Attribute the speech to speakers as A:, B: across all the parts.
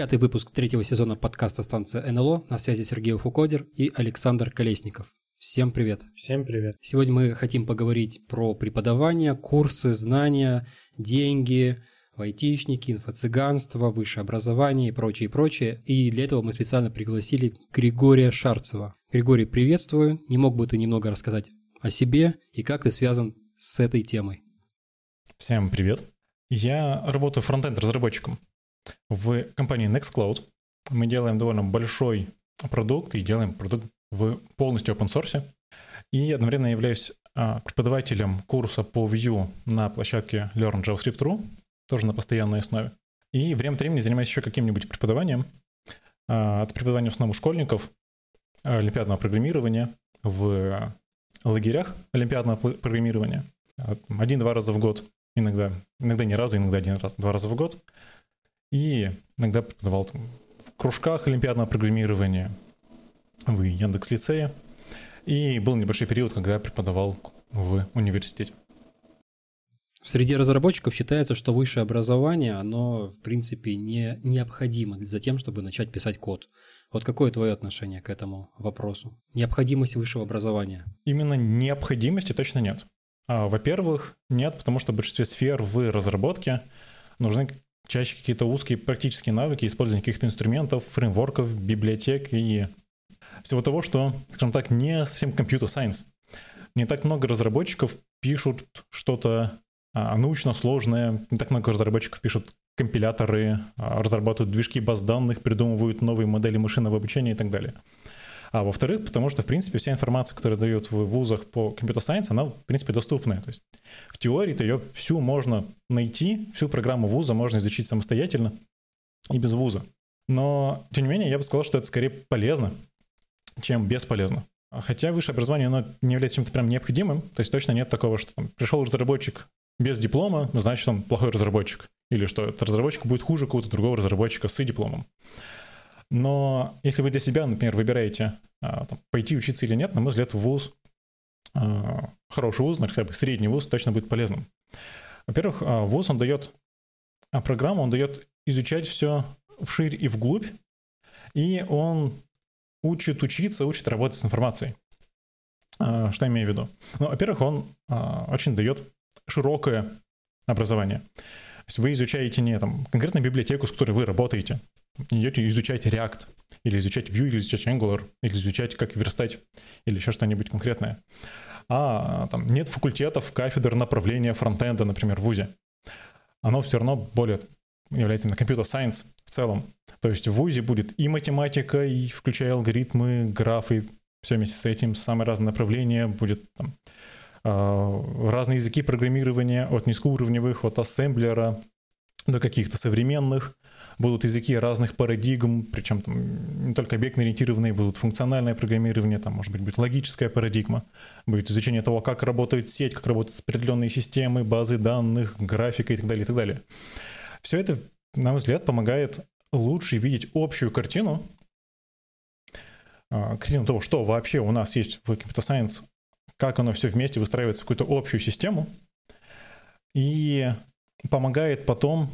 A: Пятый выпуск третьего сезона подкаста «Станция НЛО». На связи Сергей Фукодер и Александр Колесников. Всем привет.
B: Всем привет.
A: Сегодня мы хотим поговорить про преподавание, курсы, знания, деньги, айтишники, инфо-цыганство, высшее образование и прочее, прочее. И для этого мы специально пригласили Григория Шарцева. Григорий, приветствую. Не мог бы ты немного рассказать о себе и как ты связан с этой темой?
B: Всем привет. Я работаю фронтенд-разработчиком в компании Nextcloud. Мы делаем довольно большой продукт и делаем продукт в полностью open source. И одновременно являюсь а, преподавателем курса по Vue на площадке Learn JavaScript.ru, тоже на постоянной основе. И время от времени занимаюсь еще каким-нибудь преподаванием. А, от преподавания в основном школьников, олимпиадного программирования в лагерях олимпиадного программирования. Один-два раза в год, иногда, иногда ни разу, иногда один раз, два раза в год. И иногда преподавал там, в кружках олимпиадного программирования в Яндекс-лицее. И был небольшой период, когда я преподавал в университете.
A: Среди разработчиков считается, что высшее образование, оно, в принципе, не необходимо за тем, чтобы начать писать код. Вот какое твое отношение к этому вопросу? Необходимость высшего образования?
B: Именно необходимости точно нет. А, во-первых, нет, потому что в большинстве сфер в разработке нужны чаще какие-то узкие практические навыки, использование каких-то инструментов, фреймворков, библиотек и всего того, что, скажем так, не совсем компьютер-сайенс. Не так много разработчиков пишут что-то а, научно сложное, не так много разработчиков пишут компиляторы, а, разрабатывают движки баз данных, придумывают новые модели машинного обучения и так далее. А во-вторых, потому что, в принципе, вся информация, которая дают в вузах по компьютер-сайенс, она, в принципе, доступная. То есть в теории-то ее всю можно найти, всю программу вуза можно изучить самостоятельно и без вуза. Но, тем не менее, я бы сказал, что это скорее полезно, чем бесполезно. Хотя высшее образование, оно не является чем-то прям необходимым, то есть точно нет такого, что там, пришел разработчик без диплома, значит, он плохой разработчик. Или что этот разработчик будет хуже какого-то другого разработчика с дипломом. Но если вы для себя, например, выбираете а, там, пойти учиться или нет, на мой взгляд, вуз, а, хороший вуз, хотя бы средний вуз, точно будет полезным. Во-первых, а, вуз, он дает программу, он дает изучать все вширь и вглубь, и он учит учиться, учит работать с информацией. Что я имею в виду? Ну, во-первых, он очень дает широкое образование. То есть вы изучаете не там конкретно библиотеку, с которой вы работаете, идете изучать React, или изучать Vue, или изучать Angular, или изучать, как верстать, или еще что-нибудь конкретное. А там нет факультетов, кафедр направления фронтенда, например, в ВУЗе. Оно все равно более является именно компьютер сайенс в целом. То есть в ВУЗе будет и математика, и включая алгоритмы, графы, все вместе с этим, самые разные направления, будет там а, разные языки программирования, от низкоуровневых, от ассемблера до каких-то современных. Будут языки разных парадигм, причем там не только объектно-ориентированные, будут функциональное программирование, там может быть будет логическая парадигма, будет изучение того, как работает сеть, как работают определенные системы, базы данных, графика и так далее, и так далее. Все это, на мой взгляд, помогает лучше видеть общую картину, а, картину того, что вообще у нас есть в Computer Science как оно все вместе выстраивается в какую-то общую систему и помогает потом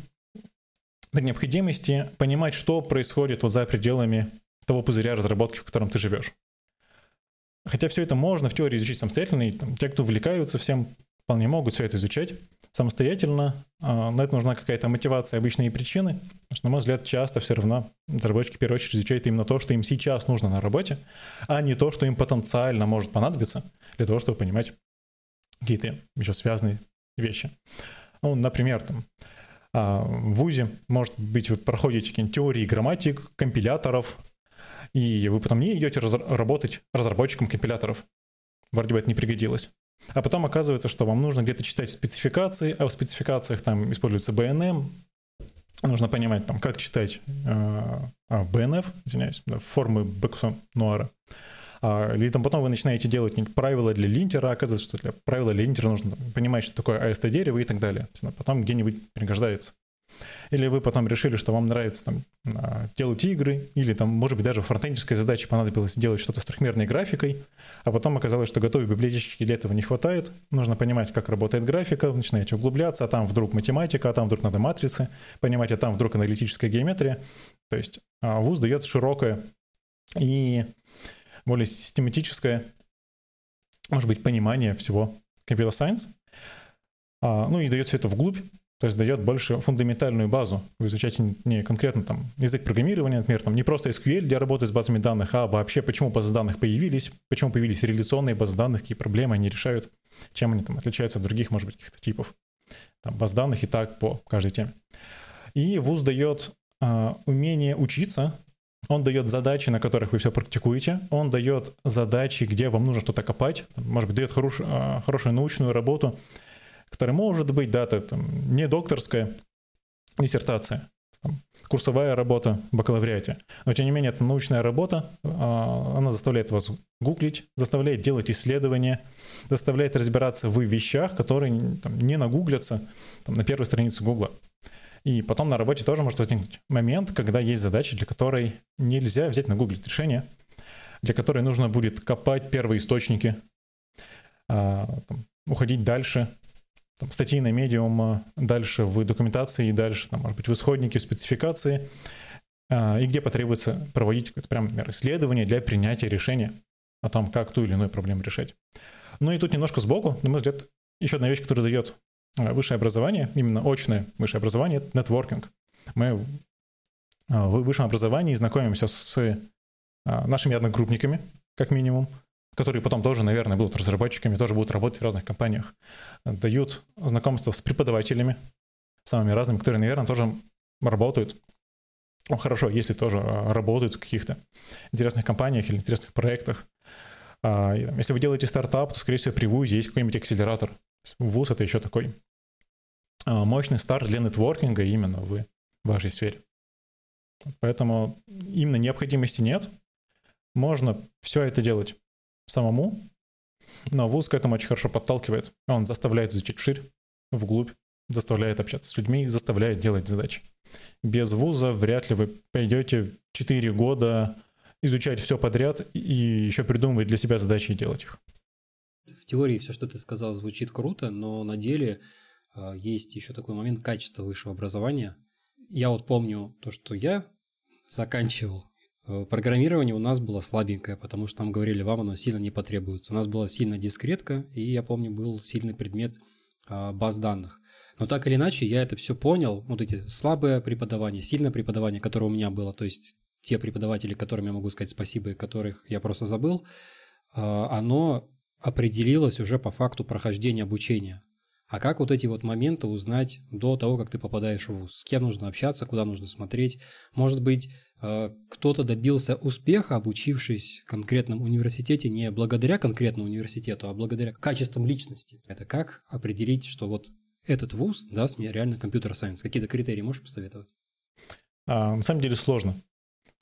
B: при необходимости понимать, что происходит вот за пределами того пузыря разработки, в котором ты живешь. Хотя все это можно в теории изучить самостоятельно, и там, те, кто увлекаются всем, вполне могут все это изучать самостоятельно. На это нужна какая-то мотивация, обычные причины. Потому что, на мой взгляд, часто все равно разработчики в первую очередь изучают именно то, что им сейчас нужно на работе, а не то, что им потенциально может понадобиться для того, чтобы понимать какие-то еще связанные вещи. Ну, например, там, в ВУЗе, может быть, вы проходите какие-нибудь теории грамматик, компиляторов, и вы потом не идете раз- работать разработчиком компиляторов. Вроде бы это не пригодилось. А потом оказывается, что вам нужно где-то читать спецификации, а в спецификациях там используется BNM, нужно понимать, там, как читать э, а, BNF, извиняюсь, да, формы Бексон Нуара. А, или там потом вы начинаете делать правила для линтера, оказывается, что для правила для линтера нужно понимать, что такое AST-дерево и так далее. Потом где-нибудь пригождается. или вы потом решили, что вам нравится там а, делать игры, или там, может быть, даже фронтендерской задаче понадобилось делать что-то с трехмерной графикой, а потом оказалось, что готовой библиотечки для этого не хватает, нужно понимать, как работает графика, начинаете углубляться, а там вдруг математика, а там вдруг надо матрицы понимать, а там вдруг аналитическая геометрия. То есть а, ВУЗ дает широкое и более систематическое, может быть, понимание всего Computer Science, а, ну и дает все это вглубь, то есть дает больше фундаментальную базу. Вы изучаете не конкретно там язык программирования, например, там не просто SQL для работы с базами данных, а вообще почему базы данных появились, почему появились реляционные базы данных, какие проблемы они решают, чем они там отличаются от других, может быть, каких-то типов там, баз данных и так по каждой теме. И ВУЗ дает а, умение учиться, он дает задачи, на которых вы все практикуете, он дает задачи, где вам нужно что-то копать, может быть, дает хорош, а, хорошую научную работу, которая может быть, да, это там, не докторская диссертация, там, курсовая работа бакалавриате. Но, тем не менее, это научная работа, а, она заставляет вас гуглить, заставляет делать исследования, заставляет разбираться в вещах, которые там, не нагуглятся там, на первой странице Гугла. И потом на работе тоже может возникнуть момент, когда есть задача, для которой нельзя взять на нагуглить решение, для которой нужно будет копать первые источники, а, уходить дальше, там, статьи на медиум, дальше в документации и дальше, там, может быть, в исходнике, в спецификации, а, и где потребуется проводить какое-то прям, например, исследование для принятия решения о том, как ту или иную проблему решать. Ну и тут немножко сбоку, на мой взгляд, еще одна вещь, которая дает а, высшее образование, именно очное высшее образование, это нетворкинг. Мы а, в высшем образовании знакомимся с нашими одногруппниками, как минимум, которые потом тоже, наверное, будут разработчиками, тоже будут работать в разных компаниях, дают знакомство с преподавателями, самыми разными, которые, наверное, тоже работают. Ну, хорошо, если тоже а, работают в каких-то интересных компаниях или интересных проектах. А, если вы делаете стартап, то, скорее всего, при ВУЗе есть какой-нибудь акселератор. ВУЗ — это еще такой а, мощный старт для нетворкинга именно в вашей сфере. Поэтому именно необходимости нет. Можно все это делать самому, но вуз к этому очень хорошо подталкивает. Он заставляет изучить вширь, вглубь, заставляет общаться с людьми, заставляет делать задачи. Без вуза вряд ли вы пойдете 4 года изучать все подряд и еще придумывать для себя задачи и делать их.
A: В теории все, что ты сказал, звучит круто, но на деле есть еще такой момент качества высшего образования. Я вот помню то, что я заканчивал Э, программирование у нас было слабенькое, потому что там говорили, вам оно сильно не потребуется. У нас была сильная дискретка, и я помню, был сильный предмет а, баз данных. Но так или иначе, я это все понял, вот эти слабое преподавание, сильное преподавание, которое у меня было, то есть те преподаватели, которым я могу сказать спасибо, и которых я просто забыл, а, оно определилось уже по факту прохождения обучения. А как вот эти вот моменты узнать до того, как ты попадаешь в ВУЗ? С кем нужно общаться, куда нужно смотреть? Может быть, э, кто-то добился успеха, обучившись в конкретном университете не благодаря конкретному университету, а благодаря качествам личности. Это как определить, что вот этот вуз даст мне реально computer science? Какие-то критерии можешь посоветовать?
B: А, на самом деле сложно.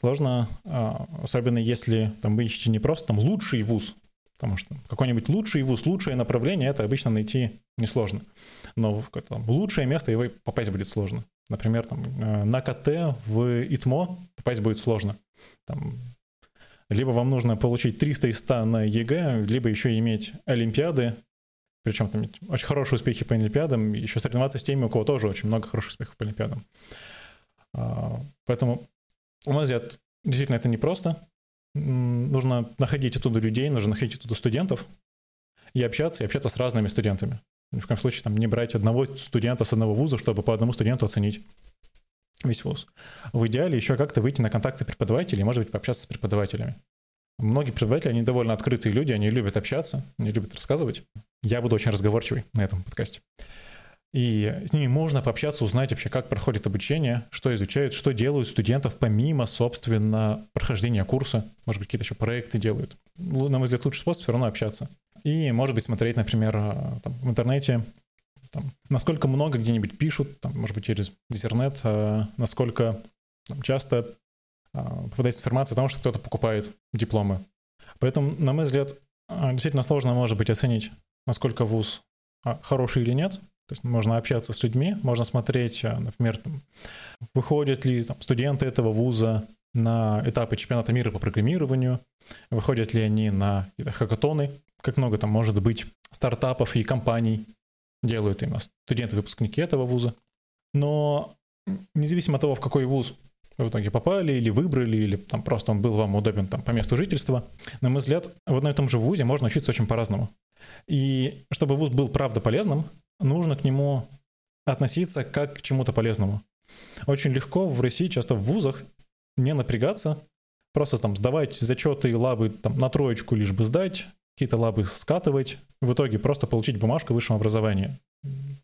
B: Сложно, а, особенно если там вы ищете не просто там лучший вуз, Потому что какой-нибудь лучший вуз, лучшее направление, это обычно найти несложно. Но в там, лучшее место его попасть будет сложно. Например, там, э, на КТ в ИТМО попасть будет сложно. Там, либо вам нужно получить 300 из 100 на ЕГЭ, либо еще иметь Олимпиады, причем там очень хорошие успехи по Олимпиадам, еще соревноваться с теми, у кого тоже очень много хороших успехов по Олимпиадам. А, поэтому, на мой взгляд, действительно это непросто нужно находить оттуда людей, нужно находить оттуда студентов и общаться, и общаться с разными студентами. Ни в коем случае там не брать одного студента с одного вуза, чтобы по одному студенту оценить весь вуз. В идеале еще как-то выйти на контакты преподавателей, может быть, пообщаться с преподавателями. Многие преподаватели, они довольно открытые люди, они любят общаться, они любят рассказывать. Я буду очень разговорчивый на этом подкасте. И с ними можно пообщаться, узнать вообще, как проходит обучение, что изучают, что делают студентов помимо, собственно, прохождения курса. Может быть, какие-то еще проекты делают. На мой взгляд, лучший способ все равно общаться. И, может быть, смотреть, например, а, там, в интернете, там, насколько много где-нибудь пишут, там, может быть, через интернет, а, насколько там, часто а, попадается информация о том, что кто-то покупает дипломы. Поэтому, на мой взгляд, действительно сложно, может быть, оценить, насколько вуз хороший или нет — То есть можно общаться с людьми, можно смотреть, а, например, там, выходят ли там, студенты этого вуза на этапы чемпионата мира по программированию, выходят ли они на хакатоны, как много там может быть стартапов и компаний делают именно студенты-выпускники этого вуза. Но независимо от того, в какой вуз вы в итоге попали или выбрали, или там просто он был вам удобен там по месту жительства, на мой взгляд, в одном и том же вузе можно учиться очень по-разному. И чтобы вуз был правда полезным, нужно к нему относиться как к чему-то полезному. Очень легко в России, часто в вузах, не напрягаться, просто там сдавать зачеты и лабы там, на троечку лишь бы сдать, какие-то лабы скатывать, в итоге просто получить бумажку высшего образования.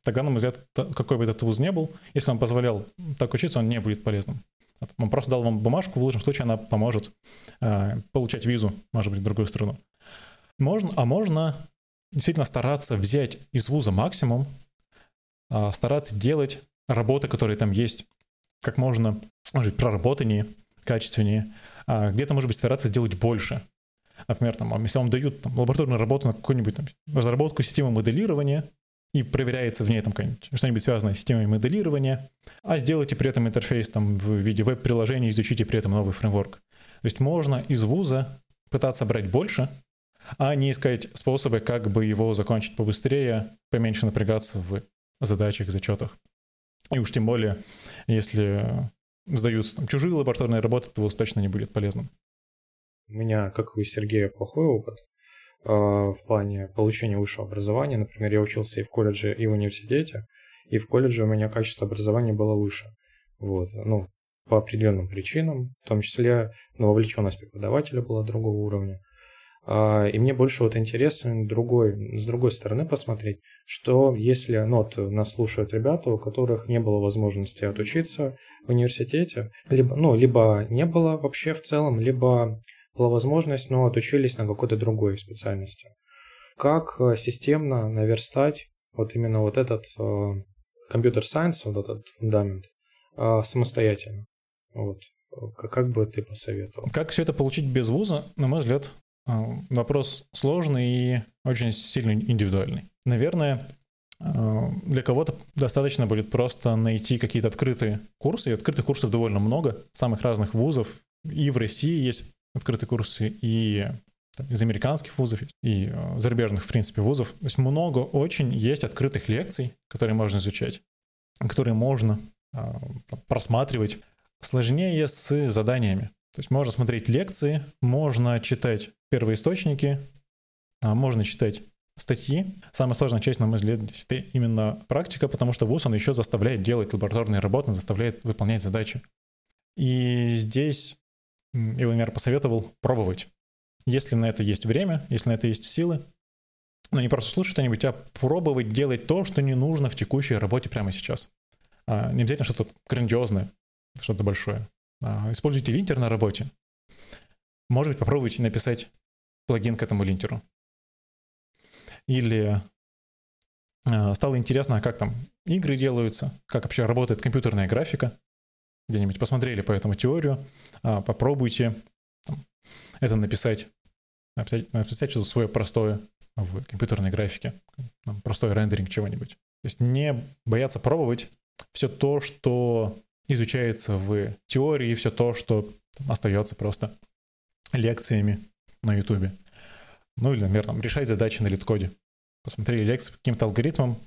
B: Тогда, на мой взгляд, какой бы этот вуз не был, если он позволял так учиться, он не будет полезным. Он просто дал вам бумажку, в лучшем случае она поможет э, получать визу, может быть, в другую страну. Можно, а можно действительно стараться взять из вуза максимум, э, стараться делать работы, которые там есть, как можно, может быть, проработаннее, качественнее. А где-то, может быть, стараться сделать больше. Например, там, если вам дают там, лабораторную работу на какую-нибудь там, разработку системы моделирования, и проверяется в ней там что-нибудь связанное с системой моделирования, а сделайте при этом интерфейс там в виде веб-приложения, изучите при этом новый фреймворк. То есть можно из вуза пытаться брать больше, а не искать способы, как бы его закончить побыстрее, поменьше напрягаться в задачах, зачетах. И уж тем более, если сдаются там, чужие лабораторные работы, то точно не будет полезным.
C: У меня, как и у Сергея, плохой опыт э, в плане получения высшего образования. Например, я учился и в колледже, и в университете, и в колледже у меня качество образования было выше. Вот, ну, по определенным причинам, в том числе ну, вовлеченность преподавателя была другого уровня. А, и мне больше вот интересно другой, с другой стороны посмотреть, что если, ну вот нас слушают ребята, у которых не было возможности отучиться в университете, либо, ну, либо не было вообще в целом, либо была возможность, но отучились на какой-то другой специальности. Как э, системно наверстать вот именно вот этот компьютер-сайенс, вот этот фундамент э, самостоятельно? Вот. Как бы ты посоветовал?
B: Как все это получить без вуза, на мой взгляд, э, вопрос сложный и очень сильно индивидуальный. Наверное, для кого-то достаточно будет просто найти какие-то открытые курсы, и открытых курсов довольно много, самых разных вузов. И в России есть открытые курсы и там, из американских вузов, и э, зарубежных, в принципе, вузов. То есть много очень есть открытых лекций, которые можно изучать, которые можно э, просматривать. Сложнее с заданиями. То есть можно смотреть лекции, можно читать первоисточники, а можно читать статьи. Самая сложная часть, на мой взгляд, это именно практика, потому что ВУЗ, он еще заставляет делать лабораторные работы, он заставляет выполнять задачи. И здесь Иломер посоветовал пробовать. Если на это есть время, если на это есть силы, но не просто слушать что-нибудь, а пробовать делать то, что не нужно в текущей работе прямо сейчас. А, не обязательно что-то грандиозное, что-то большое. А, используйте линтер на работе. Может быть, попробуйте написать плагин к этому линтеру. Или а, стало интересно, как там игры делаются, как вообще работает компьютерная графика где-нибудь посмотрели по этому теорию, а, попробуйте там, это написать, написать, написать что-то свое простое в компьютерной графике, там, простой рендеринг чего-нибудь. То есть не бояться пробовать все то, что изучается в теории, все то, что там, остается просто лекциями на YouTube. Ну или, например, там, решать задачи на литкоде. Посмотрели лекции по каким-то алгоритмам,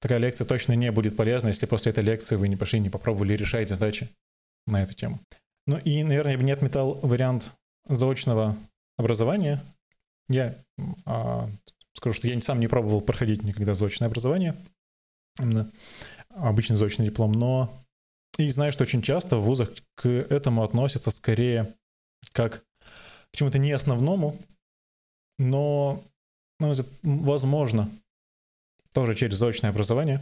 B: такая лекция точно не будет полезна, если после этой лекции вы не пошли, не попробовали решать задачи на эту тему. Ну и, наверное, я бы не отметал вариант заочного образования. Я а, скажу, что я сам не пробовал проходить никогда заочное образование, именно обычный заочный диплом, но и знаю, что очень часто в вузах к этому относятся скорее как к чему-то не основному, но, ну, возможно, тоже через заочное образование,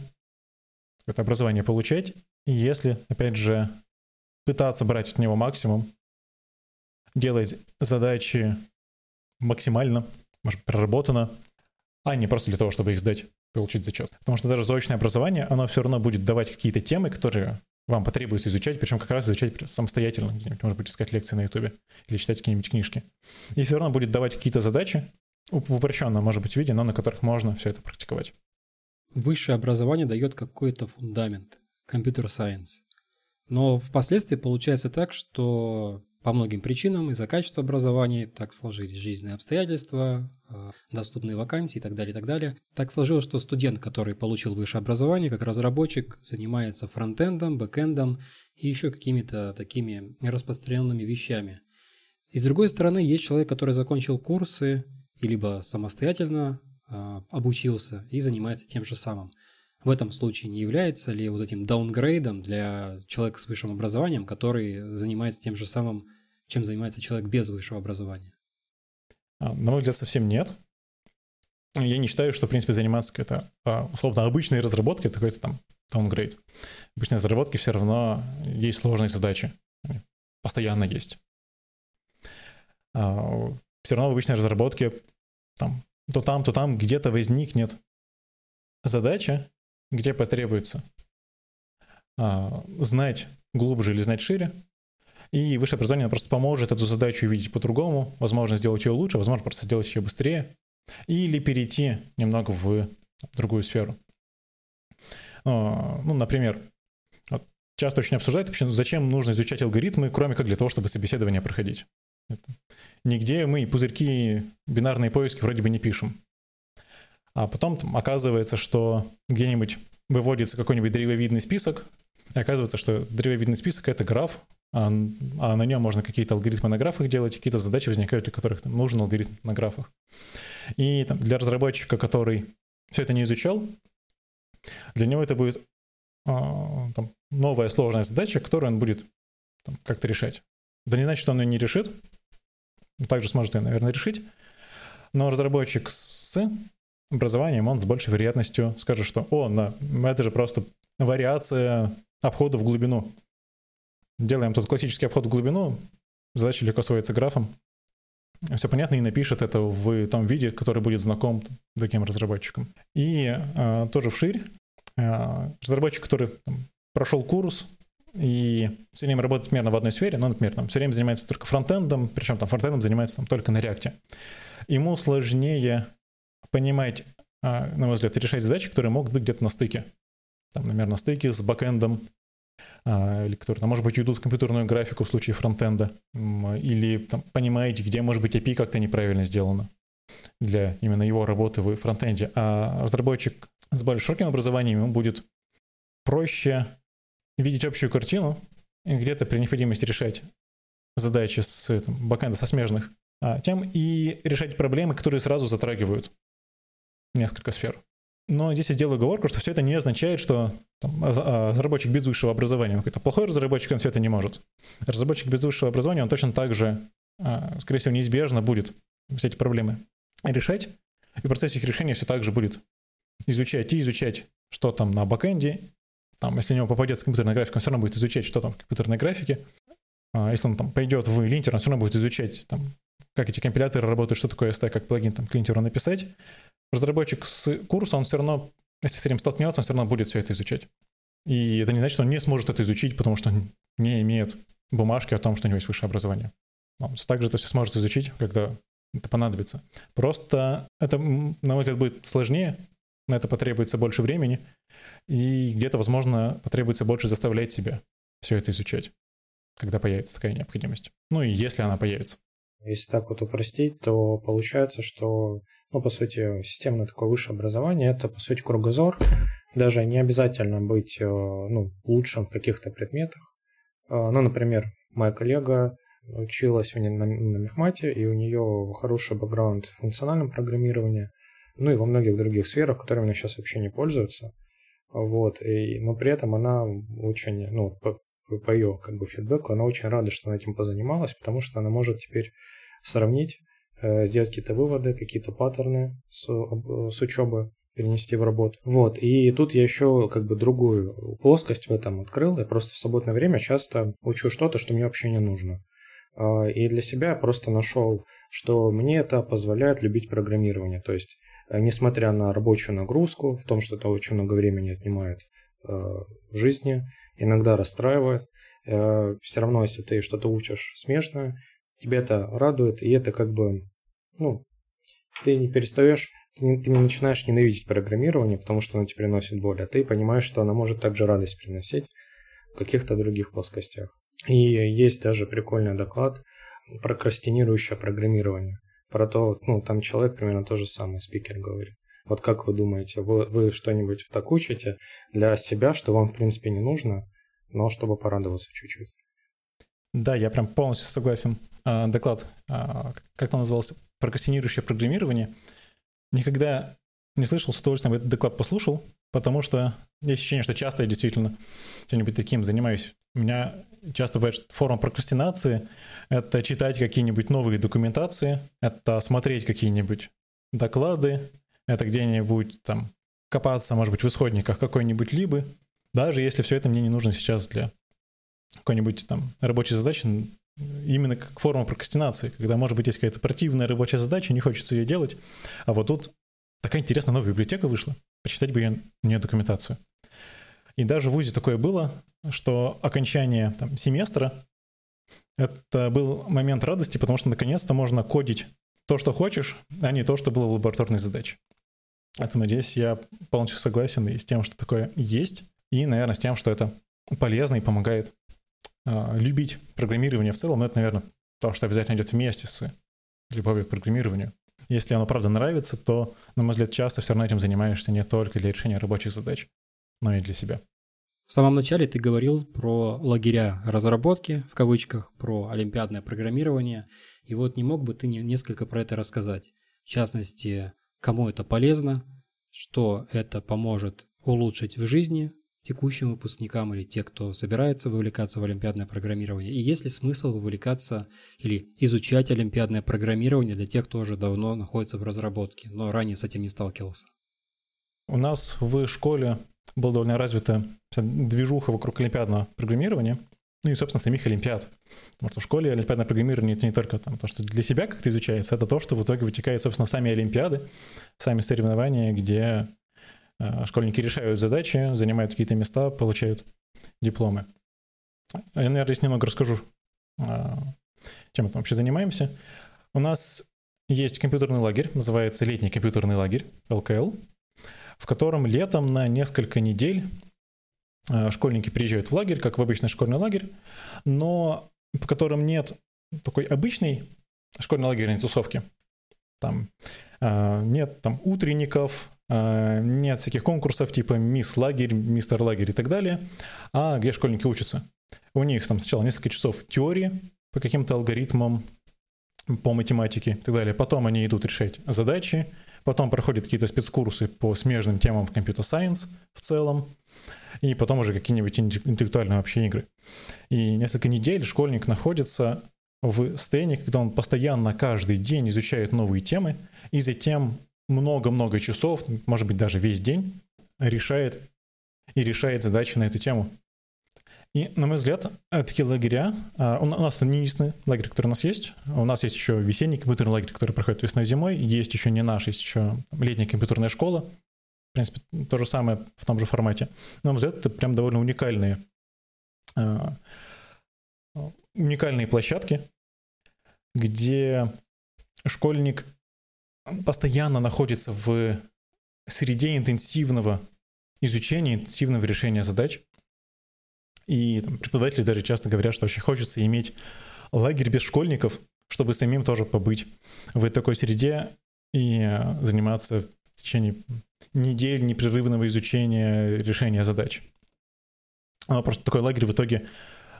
B: это образование получать, если, опять же, пытаться брать от него максимум, делать задачи максимально, может, проработано, а не просто для того, чтобы их сдать, получить зачет. Потому что даже заочное образование, оно все равно будет давать какие-то темы, которые вам потребуется изучать, причем как раз изучать самостоятельно, где-нибудь, может быть, искать лекции на ютубе или читать какие-нибудь книжки. И все равно будет давать какие-то задачи в упрощенном, может быть, виде, но на которых можно все это практиковать.
A: высшее образование дает какой-то фундамент, компьютер-сайенс. Но впоследствии получается так, что по многим причинам из-за качества образования так сложились жизненные обстоятельства, э, доступные вакансии и так далее, и так далее. Так сложилось, что студент, который получил высшее образование как разработчик, занимается фронтендом, бэкэндом и еще какими-то такими распространенными вещами. И с другой стороны, есть человек, который закончил курсы и либо самостоятельно э, обучился и занимается тем же самым. В этом случае не является ли вот этим даунгрейдом для человека с высшим образованием, который занимается тем же самым чем занимается человек без высшего образования?
B: А, на мой взгляд, совсем нет. Я не считаю, что, в принципе, заниматься какой-то, а, условно, обычной разработкой, это какой-то там downgrade. Обычной разработке все равно есть сложные задачи. Постоянно есть. А, все равно в обычной разработке там, то там, то там где-то возникнет задача, где потребуется знать глубже или знать шире, и высшее образование просто поможет эту задачу увидеть по-другому, возможно, сделать ее лучше, возможно, просто сделать ее быстрее, или перейти немного в другую сферу. А, ну, например, часто очень обсуждают, вообще, зачем нужно изучать алгоритмы, кроме как для того, чтобы собеседование проходить. Нигде мы пузырьки, бинарные поиски вроде бы не пишем. А потом там, оказывается, что где-нибудь выводится какой-нибудь древовидный список, и оказывается, что древовидный список — это граф, а, а на нем можно какие-то алгоритмы на графах делать, какие-то задачи возникают, для которых там, нужен алгоритм на графах. И там, для разработчика, который все это не изучал, для него это будет а, там, новая сложная задача, которую он будет там, как-то решать. Да не значит, что он ее не решит, также сможет ее, наверное, решить, но разработчик с образованием, он с большей вероятностью скажет, что «О, да, это же просто вариация обхода в глубину». Делаем тут классический обход в глубину, задача легко сводится графом. Все понятно, и напишет это в том виде, который будет знаком таким разработчикам. И э, тоже вширь. Э, разработчик, который там, прошел курс и все время работает примерно в одной сфере, ну, например, там все время занимается только фронтендом, причем там фронтендом занимается там, только на реакте. Ему сложнее понимать, э, на мой взгляд, решать задачи, которые могут быть где-то на стыке. Там, например, на стыке с бэкэндом, а, или которые, там, может быть, уйдут в компьютерную графику в случае фронтенда, или там, понимаете, где, может быть, API как-то неправильно сделано для именно его работы в фронтенде. А разработчик с более широким образованием ему будет проще видеть общую картину и где-то при необходимости решать задачи с там, бэкэнда, со смежных а, тем и решать проблемы, которые сразу затрагивают несколько сфер. Но здесь я сделаю оговорку, что все это не означает, что там, а, а, разработчик без высшего образования, он какой-то плохой разработчик, он все это не может. Разработчик без высшего образования, он точно так же, а, скорее всего, неизбежно будет все эти проблемы решать, и в процессе их решения все так же будет изучать и изучать, что там на бэкэнде, там, если у него попадется компьютерная графика, он все равно будет изучать, что там в компьютерной графике. Если он там пойдет в линтер, он все равно будет изучать, там, как эти компиляторы работают, что такое ST, как плагин там, к линтеру написать разработчик с курса, он все равно, если с этим столкнется, он все равно будет все это изучать. И это не значит, что он не сможет это изучить, потому что он не имеет бумажки о том, что у него есть высшее образование. Он также это все сможет изучить, когда это понадобится. Просто это, на мой взгляд, будет сложнее, на это потребуется больше времени, и где-то, возможно, потребуется больше заставлять себя все это изучать, когда появится такая необходимость. Ну и если она появится.
C: Если так вот упростить, то получается, что, ну, по сути, системное такое высшее образование – это, по сути, кругозор. Даже не обязательно быть, э, ну, лучшим в каких-то предметах. Э, ну, например, моя коллега училась на, на, на мехмате, и у нее хороший бэкграунд в функциональном программировании, ну и во многих других сферах, которыми она сейчас вообще не пользуется. Вот, и, но при этом она очень, ну, ее как бы фидбэку, она очень рада, что она этим позанималась, потому что она может теперь сравнить, э, сделать какие-то выводы, какие-то паттерны с, с учебы перенести в работу. Вот, и тут я еще как бы другую плоскость в этом открыл. Я просто в свободное время часто учу что-то, что мне вообще не нужно. А, и для себя я просто нашел, что мне это позволяет любить программирование. То есть, э, несмотря на рабочую нагрузку, в том, что это очень много времени отнимает э, в жизни, иногда расстраивает. Э, Все равно, если ты что-то учишь смешное, тебя это радует, и это как бы, ну, ты не перестаешь ты не, ты не начинаешь ненавидеть программирование, потому что оно тебе приносит боль, а ты понимаешь, что оно может также радость приносить в каких-то других плоскостях. И есть даже прикольный доклад прокрастинирующее программирование. Про то, ну, там человек примерно то же самое, спикер говорит. Вот как вы думаете, вы, вы что-нибудь так учите для себя, что вам, в принципе, не нужно, но чтобы порадоваться чуть-чуть?
B: Да, я прям полностью согласен. А, доклад, а, как он назывался? Прокрастинирующее программирование. Никогда не слышал, с удовольствием этот доклад послушал, потому что есть ощущение, что часто я действительно чем-нибудь таким занимаюсь. У меня часто бывает форма прокрастинации — это читать какие-нибудь новые документации, это смотреть какие-нибудь доклады, это где-нибудь там копаться, может быть, в исходниках какой-нибудь либо, даже если все это мне не нужно сейчас для какой-нибудь там рабочей задачи, именно как форма прокрастинации, когда, может быть, есть какая-то противная рабочая задача, не хочется ее делать, а вот тут такая интересная новая библиотека вышла, почитать бы ее, у нее документацию. И даже в ВУЗе такое было, что окончание там, семестра — это был момент радости, потому что наконец-то можно кодить то, что хочешь, а не то, что было в лабораторной задаче. Поэтому здесь я полностью согласен и с тем, что такое есть, и, наверное, с тем, что это полезно и помогает э, любить программирование в целом. Но это, наверное, то, что обязательно идет вместе с любовью к программированию. Если оно правда нравится, то, на мой взгляд, часто все равно этим занимаешься не только для решения рабочих задач но и для себя.
A: В самом начале ты говорил про лагеря разработки, в кавычках, про олимпиадное программирование. И вот не мог бы ты несколько про это рассказать? В частности, кому это полезно, что это поможет улучшить в жизни текущим выпускникам или те, кто собирается вовлекаться в олимпиадное программирование? И есть ли смысл вовлекаться или изучать олимпиадное программирование для тех, кто уже давно находится в разработке, но ранее с этим не сталкивался?
B: У нас в школе была довольно развита движуха вокруг олимпиадного программирования, ну и, собственно, самих олимпиад. Потому что в школе олимпиадное программирование — это не только там, то, что для себя как-то изучается, это то, что в итоге вытекает, собственно, в сами олимпиады, сами соревнования, где э, школьники решают задачи, занимают какие-то места, получают дипломы. Я, наверное, здесь немного расскажу, э, чем мы там вообще занимаемся. У нас есть компьютерный лагерь, называется летний компьютерный лагерь, ЛКЛ в котором летом на несколько недель школьники приезжают в лагерь, как в обычный школьный лагерь, но по которым нет такой обычной школьной лагерной тусовки. Там э, нет там утренников, э, нет всяких конкурсов типа мисс лагерь, мистер лагерь и так далее, а где школьники учатся. У них там сначала несколько часов теории по каким-то алгоритмам, по математике и так далее. Потом они идут решать задачи, потом проходят какие-то спецкурсы по смежным темам в Computer Science в целом, и потом уже какие-нибудь интеллектуальные вообще игры. И несколько недель школьник находится в состоянии, когда он постоянно каждый день изучает новые темы, и затем много-много часов, может быть даже весь день, решает и решает задачи на эту тему. И, на мой взгляд, э, такие лагеря, а, у нас не единственный лагерь, который у нас есть. У нас есть еще весенний компьютерный лагерь, который проходит весной и зимой. Есть еще не наш, есть еще летняя компьютерная школа. В принципе, то же самое в том же формате. На мой взгляд, это прям довольно уникальные, а, уникальные площадки, где школьник постоянно находится в среде интенсивного изучения, интенсивного решения задач. И там, преподаватели даже часто говорят, что очень хочется иметь лагерь без школьников, чтобы самим тоже побыть в такой среде и э, заниматься в течение недель непрерывного изучения решения задач. А просто такой лагерь в итоге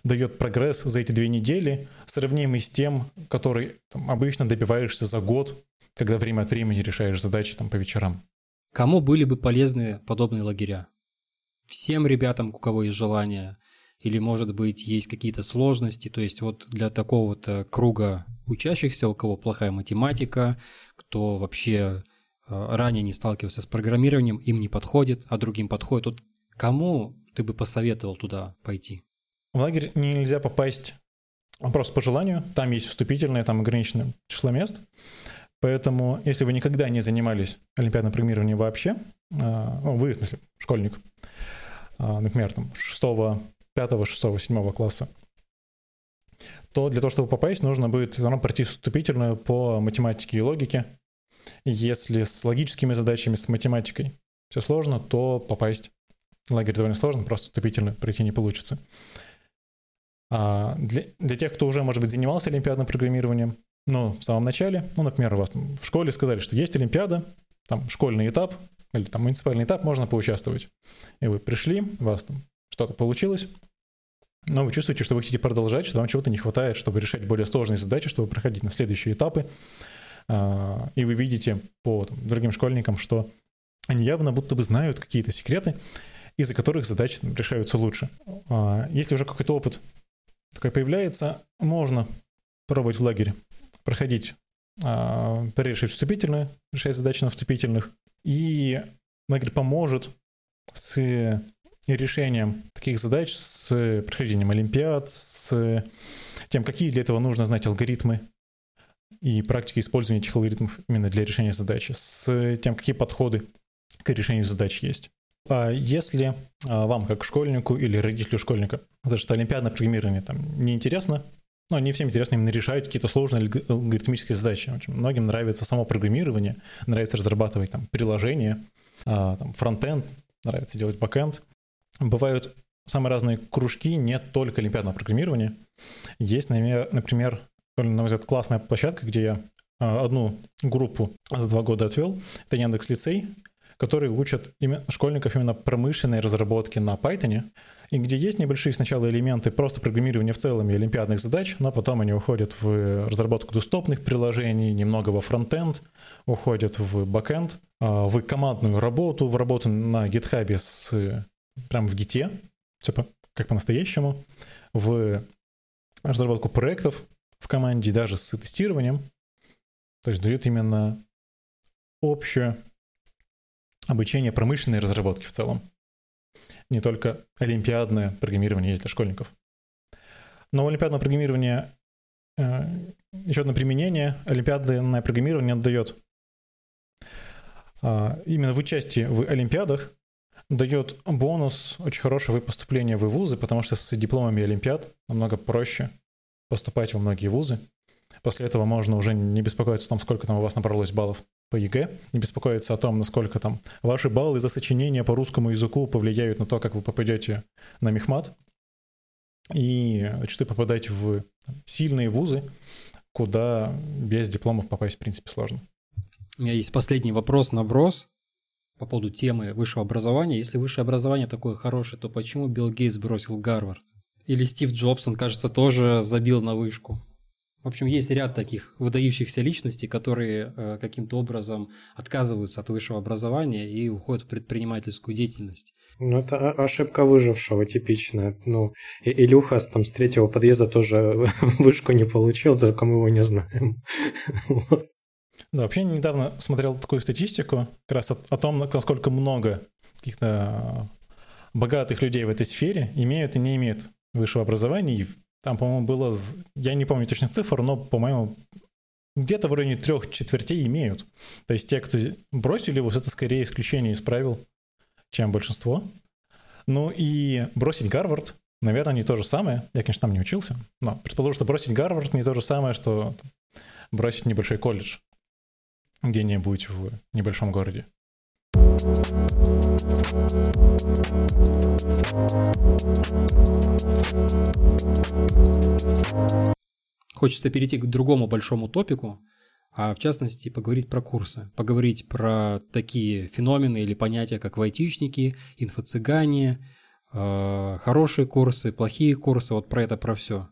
B: дает прогресс за эти две недели, сравнимый с тем, который там, обычно добиваешься за год, когда время от времени решаешь задачи там, по вечерам.
A: Кому были бы полезны подобные лагеря? Всем ребятам, у кого есть желание, или, может быть, есть какие-то сложности. То есть вот для такого-то круга учащихся, у кого плохая математика, кто вообще э, ранее не сталкивался с программированием, им не подходит, а другим подходит. Вот кому ты бы посоветовал туда пойти?
B: В лагерь нельзя попасть просто по желанию. Там есть вступительное, там ограниченное число мест. Поэтому, если вы никогда не занимались олимпиадным программированием вообще, э, ну, вы, в смысле, школьник, э, например, там, 6 5, 6, 7 класса, то для того, чтобы попасть, нужно будет все равно пройти вступительную по математике и логике. Если с логическими задачами, с математикой все сложно, то попасть в лагерь довольно сложно, просто вступительно пройти не получится. А для, для тех, кто уже, может быть, занимался олимпиадным программированием, ну, в самом начале, ну, например, у вас там в школе сказали, что есть олимпиада, там школьный этап или там муниципальный этап, можно поучаствовать. И вы пришли, у вас там что-то получилось, но вы чувствуете, что вы хотите продолжать, что вам чего-то не хватает, чтобы решать более сложные задачи, чтобы проходить на следующие этапы. А, и вы видите по там, другим школьникам, что они явно будто бы знают какие-то секреты, из-за которых задачи решаются лучше. А, если уже какой-то опыт такой появляется, можно пробовать в лагере проходить, а, решить вступительную, решать задачи на вступительных. И лагерь поможет с решением таких задач, с прохождением олимпиад, с тем, какие для этого нужно знать алгоритмы и практики использования этих алгоритмов именно для решения задачи, с тем, какие подходы к решению задач есть. А если а, вам, как школьнику или родителю школьника, это что олимпиадное программирование там неинтересно, но не всем интересно именно решать какие-то сложные алгоритмические задачи. Очень многим нравится само программирование, нравится разрабатывать там приложения, а, там, фронтенд, нравится делать бэкенд. Бывают самые разные кружки, не только олимпиадного программирования. Есть, например, на мой взгляд, классная площадка, где я одну группу за два года отвел. Это Яндекс Лицей которые учат именно, школьников именно промышленной разработки на Python, и где есть небольшие сначала элементы просто программирования в целом и олимпиадных задач, но потом они уходят в разработку доступных приложений, немного во фронтенд, уходят в бэкенд, а, в командную работу, в работу на GitHub с прям в гите, типа как по-настоящему, в разработку проектов в команде, даже с тестированием. То есть дают именно общее обучение промышленной разработки в целом. Не только олимпиадное программирование есть для школьников. Но у олимпиадного программирования э, еще одно применение. Олимпиадное программирование дает э, именно в участии в олимпиадах дает бонус очень хорошего поступления в вузы, потому что с дипломами олимпиад намного проще поступать во многие вузы. После этого можно уже не беспокоиться о том, сколько там у вас набралось баллов по ЕГЭ, не беспокоиться о том, насколько там ваши баллы за сочинение по русскому языку повлияют на то, как вы попадете на мехмат. И зачастую попадать в сильные вузы, куда без дипломов попасть, в принципе, сложно.
A: У меня есть последний вопрос, наброс по поводу темы высшего образования. Если высшее образование такое хорошее, то почему Билл Гейтс бросил Гарвард? Или Стив Джобсон, кажется, тоже забил на вышку? В общем, есть ряд таких выдающихся личностей, которые э, каким-то образом отказываются от высшего образования и уходят в предпринимательскую деятельность.
C: Ну, это ошибка выжившего типичная. Ну, и Илюха там с третьего подъезда тоже вышку не получил, только мы его не знаем.
B: Да, вообще недавно смотрел такую статистику как раз о, о том, насколько много каких-то богатых людей в этой сфере имеют и не имеют высшего образования, и там, по-моему, было, я не помню точных цифр, но, по-моему, где-то в районе трех четвертей имеют. То есть те, кто бросили его, это скорее исключение из правил, чем большинство. Ну и бросить Гарвард, наверное, не то же самое. Я, конечно, там не учился, но предположу, что бросить Гарвард не то же самое, что бросить небольшой колледж где-нибудь в небольшом городе.
A: Хочется перейти к другому большому топику, а в частности поговорить про курсы, поговорить про такие феномены или понятия, как вайтичники, инфо-цыгане, э, хорошие курсы, плохие курсы, вот про это, про все.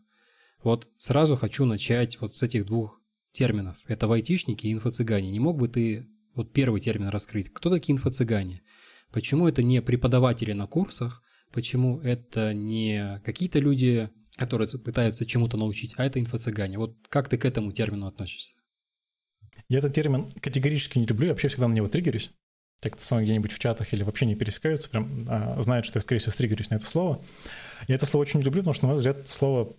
A: Вот сразу хочу начать вот с этих двух терминов. Это вайтичники и инфо-цыгане. Не мог бы ты вот первый термин раскрыть. Кто такие инфо-цыгане? Почему это не преподаватели на курсах? Почему это не какие-то люди, которые пытаются чему-то научить, а это инфо-цыгане? Вот как ты к этому термину относишься?
B: Я этот термин категорически не люблю, вообще всегда на него триггерюсь. Те, кто со где-нибудь в чатах или вообще не пересекаются, прям а, знают, что я, скорее всего, стриггерюсь на это слово. Я это слово очень не люблю, потому что, на мой взгляд, это слово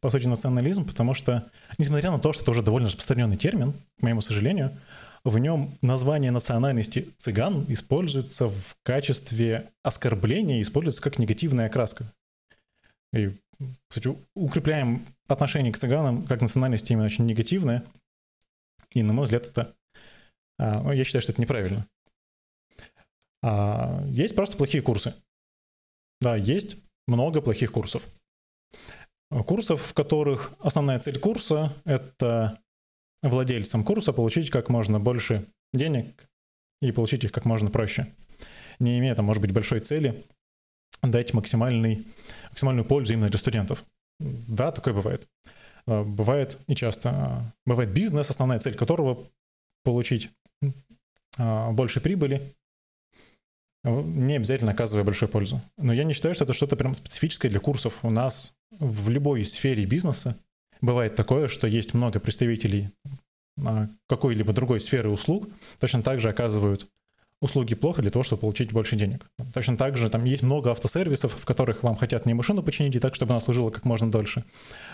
B: по сути, национализм, потому что, несмотря на то, что это уже довольно распространенный термин, к моему сожалению, в нем название национальности цыган используется в качестве оскорбления, используется как негативная окраска. И, кстати, укрепляем отношение к цыганам как национальности именно очень негативное. И, на мой взгляд, это А, ну, я считаю, что это неправильно. А, есть просто плохие курсы. Да, есть много плохих курсов. Курсов, в которых основная цель курса — это владельцам курса получить как можно больше денег и получить их как можно проще, не имея там, может быть, большой цели дать максимальный, максимальную пользу именно для студентов. Да, такое бывает. А, бывает и часто. А, бывает бизнес, основная цель которого получить больше прибыли, не обязательно оказывая большую пользу. Но я не считаю, что это что-то прям специфическое для курсов. У нас в любой сфере бизнеса бывает такое, что есть много представителей какой-либо другой сферы услуг, точно так же оказывают услуги плохо для того, чтобы получить больше денег. Точно так же там есть много автосервисов, в которых вам хотят не машину починить и так, чтобы она служила как можно дольше,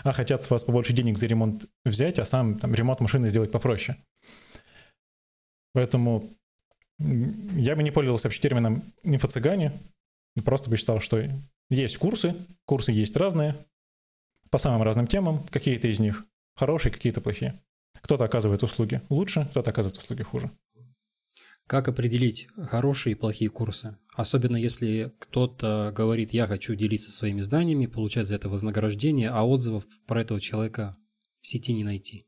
B: а хотят с вас побольше денег за ремонт взять, а сам там ремонт машины сделать попроще. Поэтому я бы не пользовался вообще термином инфо-цыгане, просто бы считал, что есть курсы, курсы есть разные, по самым разным темам, какие-то из них хорошие, какие-то плохие. Кто-то оказывает услуги лучше, кто-то оказывает услуги хуже.
A: Как определить хорошие и плохие курсы? Особенно если кто-то говорит, я хочу делиться своими знаниями, получать за это вознаграждение, а отзывов про этого человека в сети не найти.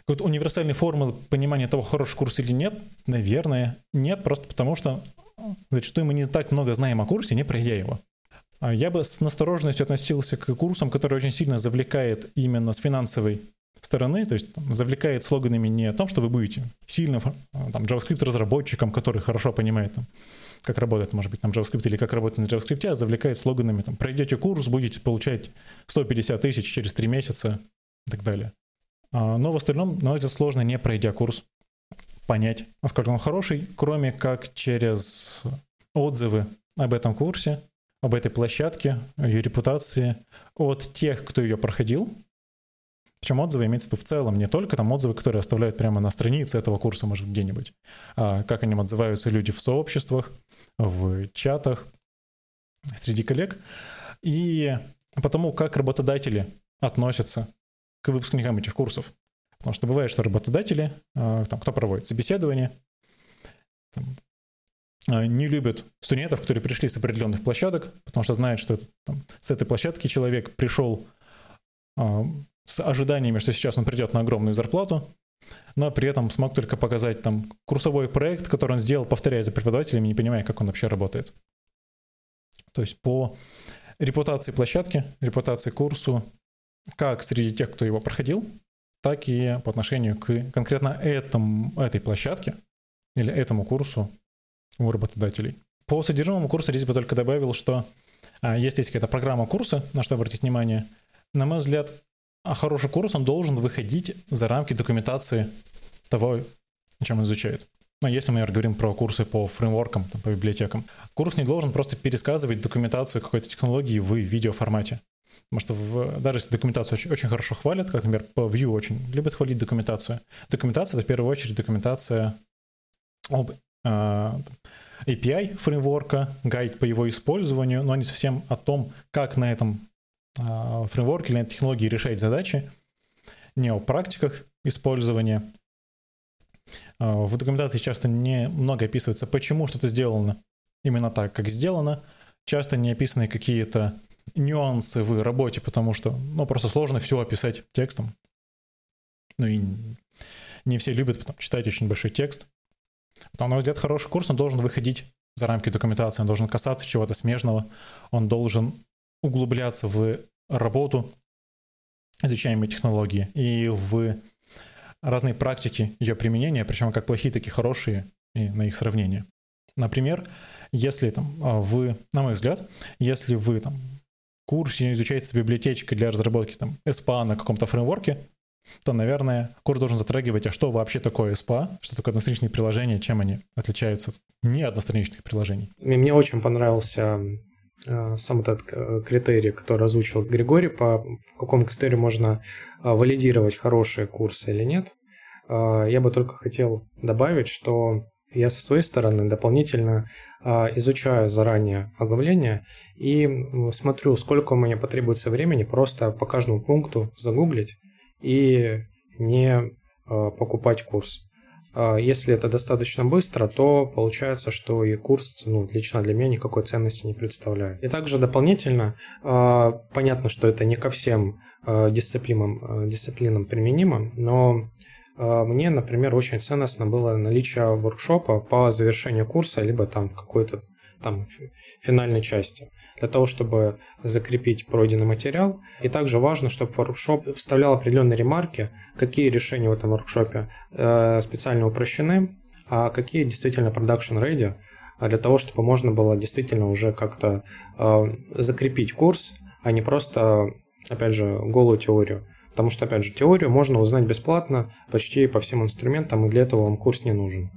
B: Какой-то универсальной формулы понимания того, хороший курс или нет, наверное, нет, просто потому что зачастую мы не так много знаем о курсе, не пройдя его. А я бы с настороженностью относился к курсам, которые очень сильно завлекает именно с финансовой стороны, то есть там, завлекает слоганами не о том, что вы будете сильным там, JavaScript-разработчиком, который хорошо понимает, там, как работает, может быть, там JavaScript или как работает на JavaScript, а завлекает слоганами, там, пройдете курс, будете получать 150 тысяч через 3 месяца и так далее. А, но в остальном, на это сложно, не пройдя курс, понять, насколько он хороший, кроме как через отзывы об этом курсе, об этой площадке, ее репутации от тех, кто ее проходил, причем отзывы имеется в в целом, не только там отзывы, которые оставляют прямо на странице этого курса, может, где-нибудь, а как о нем отзываются люди в сообществах, в чатах, среди коллег. И потому, как работодатели относятся к выпускникам этих курсов. Потому что бывает, что работодатели, а, там, кто проводит собеседование, там, не любят студентов, которые пришли с определенных площадок, потому что знают, что это, там, с этой площадки человек пришел а, с ожиданиями, что сейчас он придет на огромную зарплату, но при этом смог только показать там курсовой проект, который он сделал, повторяя за преподавателями, не понимая, как он вообще работает. То есть по репутации площадки, репутации курсу, как среди тех, кто его проходил, так и по отношению к конкретно этому, этой площадке или этому курсу у работодателей. По содержимому курса здесь только добавил, что а, если есть какая-то программа курса, на что обратить внимание, на мой взгляд, а хороший курс, он должен выходить за рамки документации того, о чем он изучает. Ну, если мы говорим про курсы по фреймворкам, там, по библиотекам, курс не должен просто пересказывать документацию какой-то технологии в видеоформате. Потому что в, даже если документацию очень, очень хорошо хвалят, как, например, по Vue очень любят хвалить документацию. Документация — это в первую очередь документация об API фреймворка, гайд по его использованию, но не совсем о том, как на этом а, фреймворк или технологии решать задачи, не о практиках использования. А, в документации часто не много описывается, почему что-то сделано именно так, как сделано. Часто не описаны какие-то нюансы в работе, потому что ну, просто сложно все описать текстом. Ну и не все любят потом читать очень большой текст. Потому, на мой взгляд, хороший курс, он должен выходить за рамки документации, он должен касаться чего-то смежного, он должен углубляться в работу изучаемой технологии и в разные практики ее применения, причем как плохие, так и хорошие, и на их сравнение. Например, если там а, вы, на мой взгляд, если вы там в курсе изучаете библиотечкой для разработки там SPA на каком-то фреймворке, то, наверное, курс должен затрагивать, а что вообще такое SPA, что такое одностраничные приложения, чем они отличаются от неодностраничных приложений.
C: Мне очень понравился Э, сам этот э, критерий, который озвучил Григорий, по какому критерию можно э, валидировать хорошие курсы или нет, я бы только хотел добавить, что я со своей стороны дополнительно изучаю заранее оглавление и смотрю, сколько у меня потребуется времени просто по каждому пункту загуглить и не покупать курс. а, если это достаточно быстро, то получается, что и курс ну, лично для меня никакой ценности не представляет. И также дополнительно, а, понятно, что это не ко всем а, дисциплинам, дисциплинам применимо, но мне, например, очень ценностно было наличие воркшопа по завершению курса, либо там какой-то там финальной части, для того, чтобы закрепить пройденный материал. И также важно, чтобы воркшоп вставлял определенные ремарки, какие решения в этом воркшопе э, специально упрощены, а какие действительно production ready, а для того, чтобы можно было действительно уже как-то э, закрепить курс, а не просто, опять же, голую теорию. Потому что, опять же, теорию можно узнать бесплатно почти по всем инструментам, и для этого вам курс не нужен.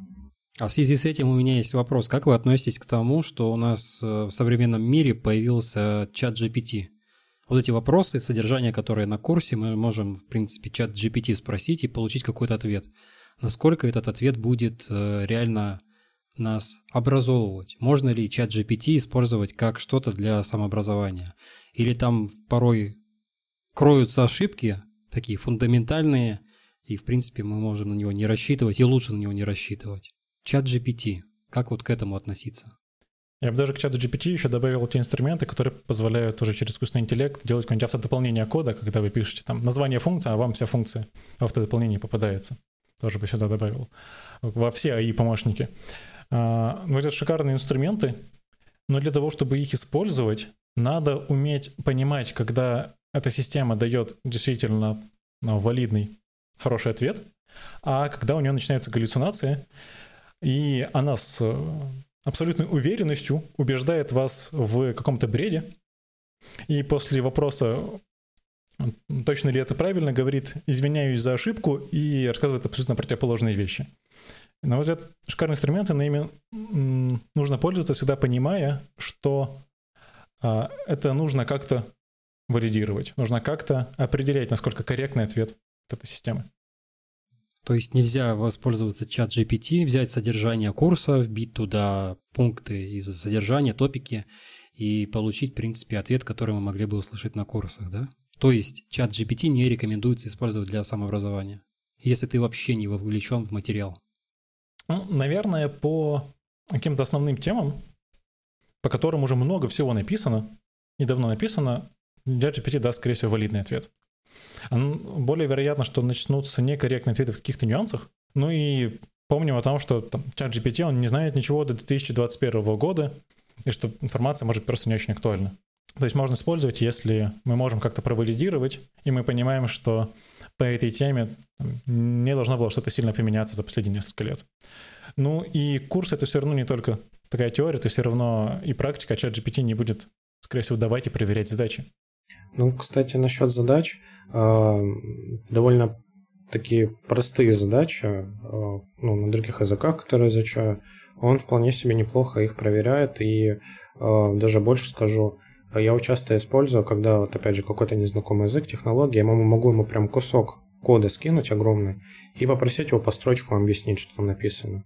A: А в связи с этим у меня есть вопрос. Как вы относитесь к тому, что у нас э, в современном мире появился чат GPT? Вот эти вопросы, содержание которые на курсе, мы можем, в принципе, чат GPT спросить и получить какой-то ответ. Насколько этот ответ будет э, реально нас образовывать? Можно ли чат GPT использовать как что-то для самообразования? Или там порой кроются ошибки, такие фундаментальные, и, в принципе, мы можем на него не рассчитывать, и лучше на него не рассчитывать? Чат GPT. Как вот к этому относиться?
B: Я бы даже к чату GPT еще добавил те инструменты, которые позволяют тоже через искусственный интеллект делать какое-нибудь автодополнение кода, когда вы пишете там название функции, а вам вся функция в автодополнении попадается. Тоже бы сюда добавил. Во все AI-помощники. А, ну, это шикарные инструменты, но для того, чтобы их использовать, надо уметь понимать, когда эта система дает действительно ну, валидный, хороший ответ, а когда у нее начинаются галлюцинации, и она с э, абсолютной уверенностью убеждает вас в каком-то бреде. И после вопроса, точно ли это правильно, говорит, извиняюсь за ошибку и рассказывает абсолютно противоположные вещи. На мой взгляд, шикарные инструменты, но ими нужно пользоваться, всегда понимая, что а, это нужно как-то валидировать, нужно как-то определять, насколько корректный ответ от этой системы.
A: То есть нельзя воспользоваться чат GPT, взять содержание курса, вбить туда пункты из содержания, топики и получить, в принципе, ответ, который мы могли бы услышать на курсах, да? То есть чат GPT не рекомендуется использовать для самообразования, если ты вообще не вовлечен в материал.
B: Ну, наверное, по каким-то основным темам, по которым уже много всего написано, и давно написано, чат GPT даст, скорее всего, валидный ответ. Более вероятно, что начнутся некорректные ответы в каких-то нюансах. Ну и помним о том, что там, чат GPT, он не знает ничего до 2021 года, и что информация может просто не очень актуальна. То есть можно использовать, если мы можем как-то провалидировать, и мы понимаем, что по этой теме не должно было что-то сильно применяться за последние несколько лет. Ну и курс это все равно не только такая теория, это все равно и практика, а чат GPT не будет, скорее всего, давать и проверять задачи.
C: Ну, кстати, насчет задач, а, довольно такие простые задачи, а, ну, на других языках, которые изучаю, он вполне себе неплохо их проверяет, и а, даже больше скажу, я его часто использую, когда, вот опять же, какой-то незнакомый язык, технология, я могу ему прям кусок кода скинуть огромный и попросить его по строчкам объяснить, что там написано.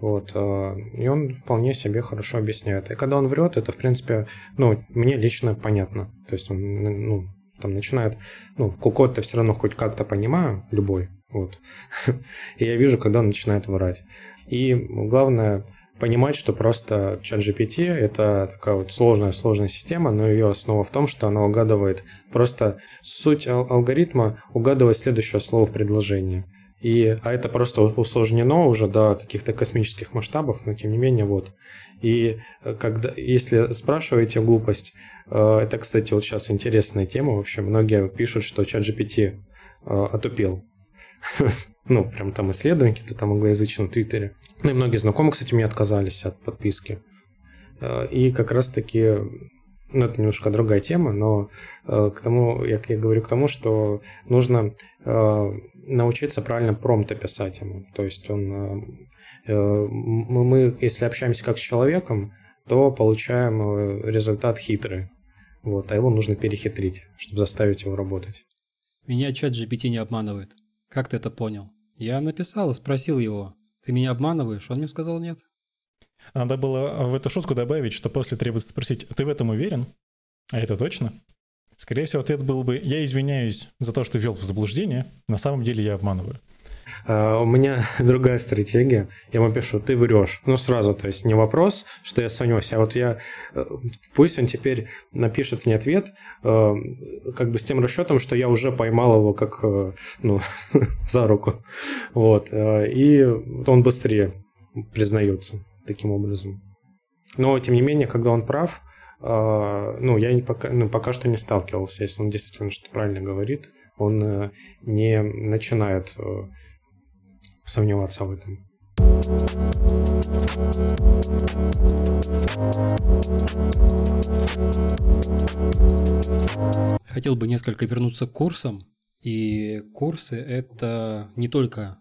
C: Вот, э, и он вполне себе хорошо объясняет. И когда он врет, это, в принципе, ну, мне лично понятно. То есть он, ну, там начинает, ну, код-то все равно хоть как-то понимаю, любой, вот. И я вижу, когда он начинает врать. И главное понимать, что просто чат GPT это такая вот сложная-сложная система, но ее основа в том, что она угадывает просто суть алгоритма, угадывает следующее слово в предложении. И, а это просто усложнено уже до каких-то космических масштабов, но тем не менее вот. И э, когда, если спрашиваете глупость, э, это, кстати, вот сейчас интересная тема вообще. Многие пишут, что чат GPT э, отупел. Ну, прям там исследования какие-то там англоязычные в Твиттере. Ну и многие знакомые, кстати, мне отказались от подписки. И как раз-таки ну, это немножко другая тема, но к тому, я, я говорю к тому, что нужно научиться правильно промпты писать ему. То есть он, э, э мы, если общаемся как с человеком, то получаем э, результат хитрый. Вот, а его нужно перехитрить, чтобы заставить его работать.
A: Меня чат GPT не обманывает. Как ты это понял? Я написал и спросил его, ты меня обманываешь? Он мне сказал нет.
B: Надо было в эту шутку добавить, что после требуется спросить, ты в этом уверен? А это точно? Скорее всего, ответ был бы, я извиняюсь за то, что ввел в заблуждение, на самом деле я обманываю.
C: Uh, у меня другая стратегия. Я ему пишу, ты врешь. Ну, сразу, то есть не вопрос, что я сомневаюсь, а вот я... Э, пусть он теперь напишет мне ответ, uh, как бы с тем расчетом, что я уже поймал его как, uh, ну, за руку. Вот. И он быстрее признается таким образом. Но, тем не менее, когда он прав, ну, я не пока, ну, пока что не сталкивался, если он действительно что-то правильно говорит, он э, не начинает э, сомневаться в этом.
A: Хотел бы несколько вернуться к курсам. И курсы – это не только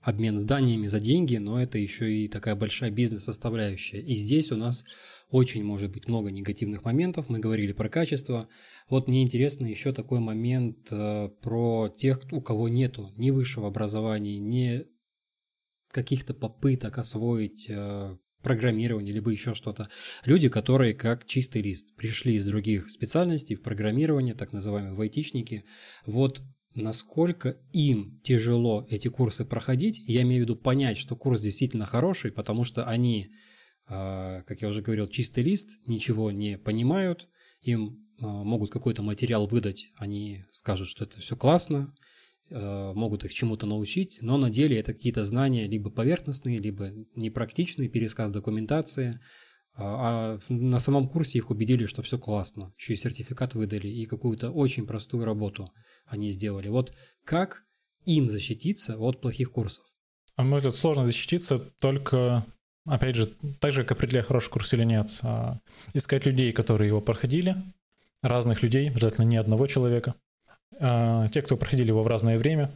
A: обмен зданиями за деньги, но это еще и такая большая бизнес-составляющая. И здесь у нас очень может быть много негативных моментов. Мы говорили про качество. Вот мне интересно еще такой момент э, про тех, у кого нету ни высшего образования, ни каких-то попыток освоить э, программирование, либо еще что-то. Люди, которые как чистый лист пришли из других специальностей в программирование, так называемые вайтичники. Вот насколько им тяжело эти курсы проходить. Я имею в виду понять, что курс действительно хороший, потому что они как я уже говорил, чистый лист, ничего не понимают, им а, могут какой-то материал выдать, они скажут, что это все классно, а, могут их чему-то научить, но на деле это какие-то знания либо поверхностные, либо непрактичные, пересказ документации, а на самом курсе их убедили, что все классно, еще и сертификат выдали, и какую-то очень простую работу они сделали. Вот как им защититься от плохих курсов?
B: А взгляд, сложно защититься только опять же, так же, как определять хороший курс или нет, а, искать людей, которые его проходили, разных людей, желательно не одного человека, а, те, кто проходили его в разное время,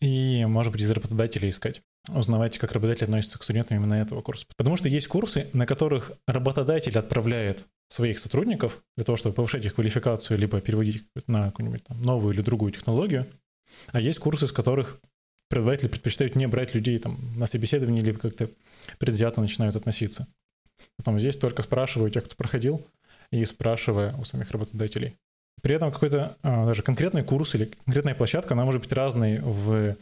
B: и, может быть, из работодателей искать. Узнавать, как работодатель относится к студентам именно этого курса. Потому что есть курсы, на которых работодатель отправляет своих сотрудников для того, чтобы повышать их квалификацию, либо переводить на какую-нибудь новую или другую технологию. А есть курсы, с которых преподаватели предпочитают не брать людей там на собеседование, либо как-то предвзято начинают относиться. Потом здесь только спрашиваю тех, кто проходил, и спрашивая у самих работодателей. При этом какой-то а, даже конкретный курс или конкретная площадка, она может быть разной в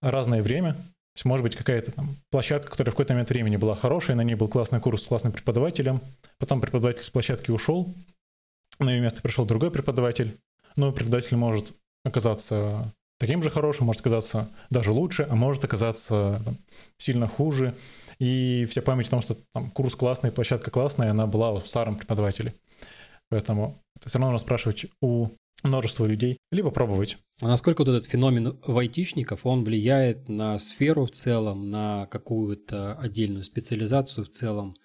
B: разное время. То есть может быть какая-то там площадка, которая в какой-то момент времени была хорошая, на ней был классный курс с классным преподавателем, потом преподаватель с площадки ушел, на ее место пришел другой преподаватель, но преподаватель может оказаться таким же хорошим, может оказаться даже лучше, а может оказаться там, сильно хуже. И вся память о том, что там курс классный, площадка классная, она была у старом преподавателе. Поэтому это все равно нужно спрашивать у множества людей, либо пробовать.
A: А насколько вот этот феномен вайтишников, он влияет на сферу в целом, на какую-то отдельную специализацию в целом?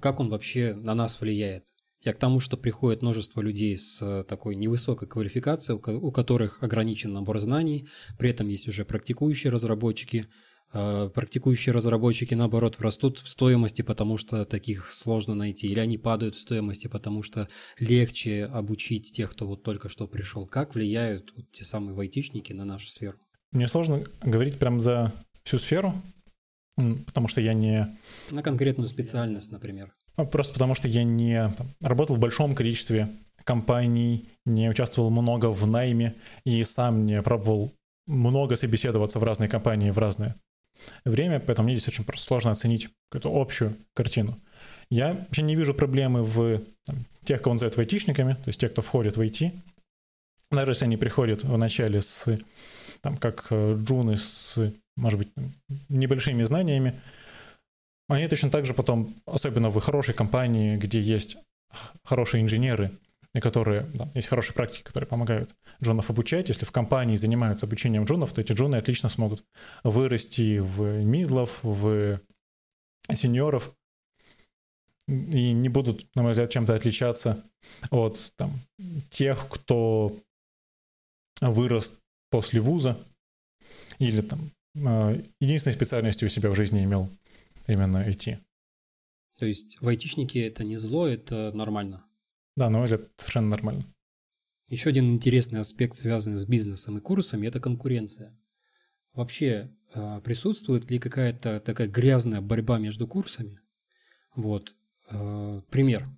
A: Как он вообще на нас влияет? Я к тому, что приходит множество людей с э, такой невысокой квалификацией, у которых ограничен набор знаний, при этом есть уже практикующие разработчики. Э, практикующие разработчики, наоборот, растут в стоимости, потому что таких сложно найти, или они падают в стоимости, потому что легче обучить тех, кто вот только что пришел. Как влияют вот те самые вайтишники на нашу сферу?
B: Мне сложно говорить прям за всю сферу, потому что я не...
A: На конкретную специальность, например.
B: Ну, просто потому что я не работал в большом количестве компаний, не участвовал много в найме и сам не пробовал много собеседоваться в разные компании в разное время, поэтому мне здесь очень просто сложно оценить какую-то общую картину. Я вообще не вижу проблемы в там, тех, кого называют айтишниками, то есть тех, кто входит в IT. Даже если они приходят вначале с, там, как э, джуны с, может быть, небольшими знаниями, они точно так же потом, особенно в хорошей компании, где есть хорошие инженеры, и которые, да, есть хорошие практики, которые помогают джунов обучать. Если в компании занимаются обучением джунов, то эти джуны отлично смогут вырасти в мидлов, в сеньоров, и не будут, на мой взгляд, чем-то отличаться от там, тех, кто вырос после вуза или там а, единственной специальностью у себя в жизни имел именно идти.
A: То есть вайтишники это не зло, это нормально.
B: Да, но это совершенно нормально.
A: Еще один интересный аспект, связанный с бизнесом и курсами, это конкуренция. Вообще а, присутствует ли какая-то такая грязная борьба между курсами? Вот, а, пример.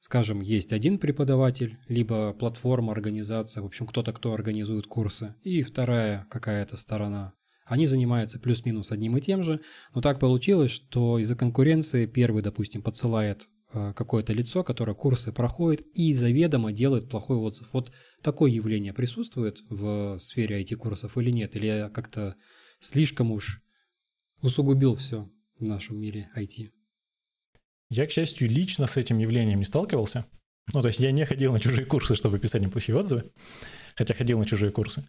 A: Скажем, есть один преподаватель, либо платформа, организация, в общем, кто-то, кто организует курсы, и вторая какая-то сторона Они занимаются плюс-минус одним и тем же, но так получилось, что из-за конкуренции первый, допустим, подсылает э, какое-то лицо, которое курсы проходит и заведомо делает плохой отзыв. Вот такое явление присутствует в сфере IT-курсов или нет? Или я как-то слишком уж усугубил все в нашем мире IT?
B: Я, к счастью, лично с этим явлением не сталкивался. Ну, то есть я не ходил на чужие курсы, чтобы писать неплохие отзывы, хотя ходил на чужие курсы.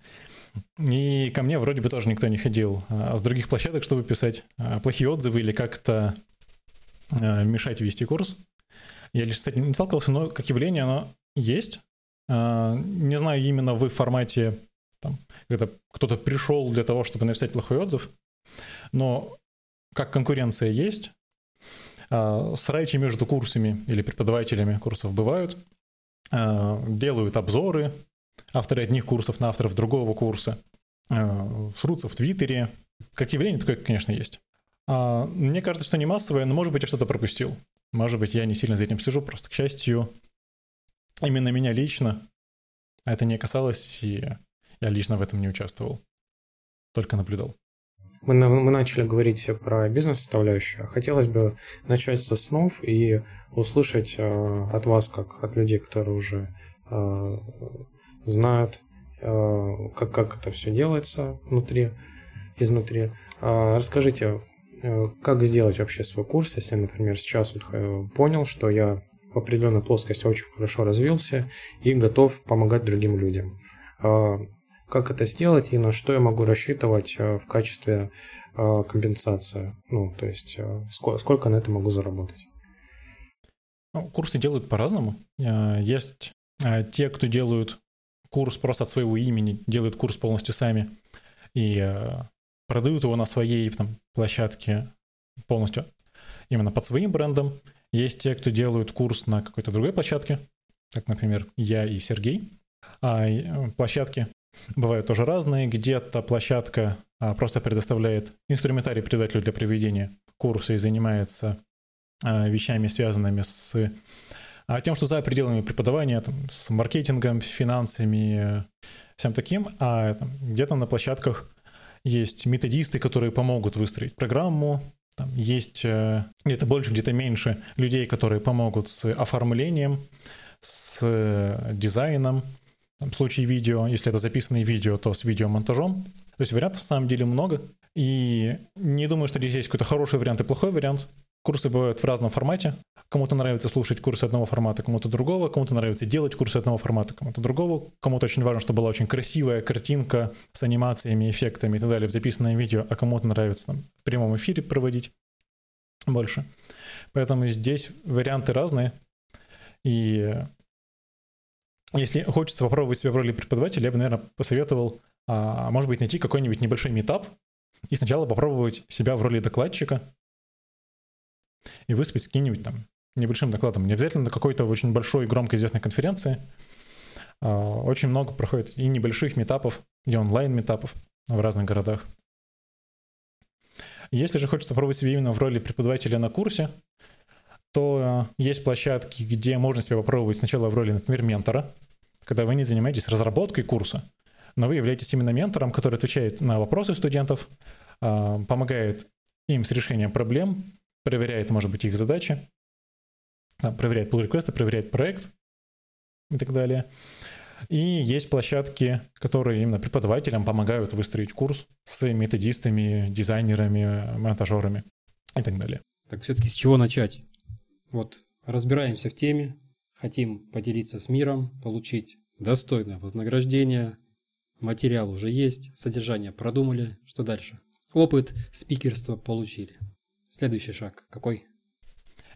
B: И ко мне вроде бы тоже никто не ходил а с других площадок, чтобы писать а, плохие отзывы или как-то а, мешать вести курс. Я лишь с этим не сталкивался, но как явление оно есть. Не знаю именно в формате, там, когда кто-то пришел для того, чтобы написать плохой отзыв, но как конкуренция есть, срачи между курсами или преподавателями курсов бывают, делают обзоры, авторы одних курсов на авторов другого курса, э, срутся в Твиттере. Как явление такое, конечно, есть. А, мне кажется, что не массовое, но, может быть, я что-то пропустил. Может быть, я не сильно за этим слежу, просто, к счастью, именно меня лично это не касалось, и я лично в этом не участвовал, только наблюдал.
C: Мы, мы начали говорить про бизнес-составляющую. Хотелось бы начать со снов и услышать э, от вас, как от людей, которые уже э, знают, э, как, как это все делается внутри, изнутри. А, расскажите, э, как сделать вообще свой курс, если, например, сейчас вот э, понял, что я в определенной плоскости очень хорошо развился и готов помогать другим людям. А, как это сделать и на что я могу рассчитывать в качестве компенсации? Ну, то есть сколько, на это могу заработать?
B: Ну, курсы делают по-разному. Есть те, кто делают курс просто от своего имени, делают курс полностью сами и э, продают его на своей там, площадке полностью именно под своим брендом. Есть те, кто делают курс на какой-то другой площадке, как, например, я и Сергей. А э, площадки бывают тоже разные. Где-то площадка а, просто предоставляет инструментарий преподавателю для проведения курса и занимается а, вещами, связанными с а тем, что за пределами преподавания, там, с маркетингом, финансами, всем таким, а там, где-то на площадках есть методисты, которые помогут выстроить программу, там есть э, где-то больше, где-то меньше людей, которые помогут с оформлением, с э, дизайном, там, в случае видео, если это записанное видео, то с видеомонтажом. То есть вариантов в самом деле много. И не думаю, что здесь есть какой-то хороший вариант и плохой вариант. Курсы бывают в разном формате. Кому-то нравится слушать курсы одного формата, кому-то другого, кому-то нравится делать курсы одного формата, кому-то другого. Кому-то очень важно, чтобы была очень красивая картинка с анимациями, эффектами и так далее в записанном видео, а кому-то нравится там, в прямом эфире проводить больше. Поэтому здесь варианты разные. И если хочется попробовать себя в роли преподавателя, я бы, наверное, посоветовал, а, может быть, найти какой-нибудь небольшой метап и сначала попробовать себя в роли докладчика, и выступить с каким-нибудь там небольшим докладом. Не обязательно на какой-то очень большой, громко известной конференции. А, очень много проходит и небольших метапов, и онлайн-метапов в разных городах. Если же хочется пробовать себя именно в роли преподавателя на курсе, то есть площадки, где можно себя попробовать сначала в роли, например, ментора, когда вы не занимаетесь разработкой курса, но вы являетесь именно ментором, который отвечает на вопросы студентов, а, помогает им с решением проблем, проверяет, может быть, их задачи, проверяет pull реквесты проверяет проект и так далее. И есть площадки, которые именно преподавателям помогают выстроить курс с методистами, дизайнерами, монтажерами и так далее.
A: Так все-таки с чего начать? Вот разбираемся в теме, хотим поделиться с миром, получить достойное вознаграждение, материал уже есть, содержание продумали, что дальше? Опыт спикерства получили. Следующий шаг какой?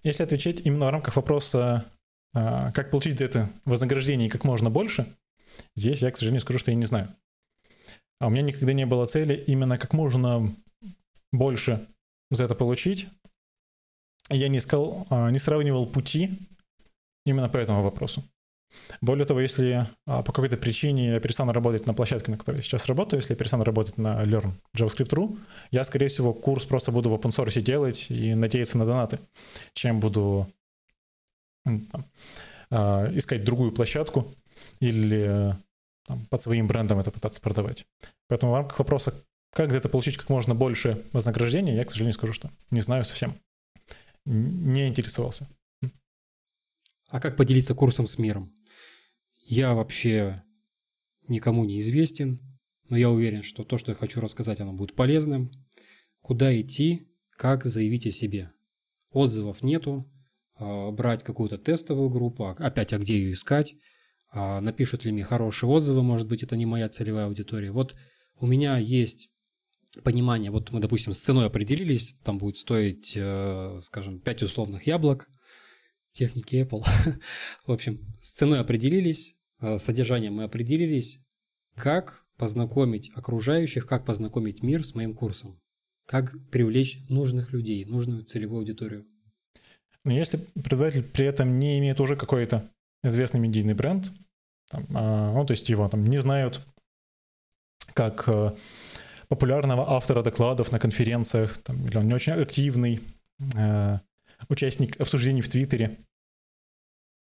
B: Если отвечать именно в рамках вопроса, а, как получить за это вознаграждение как можно больше, здесь я, к сожалению, скажу, что я не знаю. А у меня никогда не было цели именно как можно больше за это получить. Я не искал, а, не сравнивал пути именно по этому вопросу. Более того, если а, по какой-то причине я перестану работать на площадке, на которой я сейчас работаю, если я перестану работать на Learn JavaScript.ru, я, скорее всего, курс просто буду в open source делать и надеяться на донаты, чем буду там, а, искать другую площадку или там, под своим брендом это пытаться продавать. Поэтому в рамках вопроса, Как где-то получить как можно больше вознаграждения, я, к сожалению, скажу, что не знаю совсем. Не интересовался.
A: А как поделиться курсом с миром? Я вообще никому не известен, но я уверен, что то, что я хочу рассказать, оно будет полезным. Куда идти, как заявить о себе. Отзывов нету, а, брать какую-то тестовую группу, а, опять, а где ее искать, а напишут ли мне хорошие отзывы, может быть, это не моя целевая аудитория. Вот у меня есть понимание, вот мы, допустим, с ценой определились, там будет стоить, э, скажем, 5 условных яблок, техники Apple. В общем, с ценой определились, содержанием мы определились, как познакомить окружающих, как познакомить мир с моим курсом, как привлечь нужных людей, нужную целевую аудиторию.
B: Но если предприниматель при этом не имеет уже какой-то известный медийный бренд, там, а, ну, то есть его там не знают как э, популярного автора докладов на конференциях, там, или он не очень активный э, участник обсуждений в Твиттере.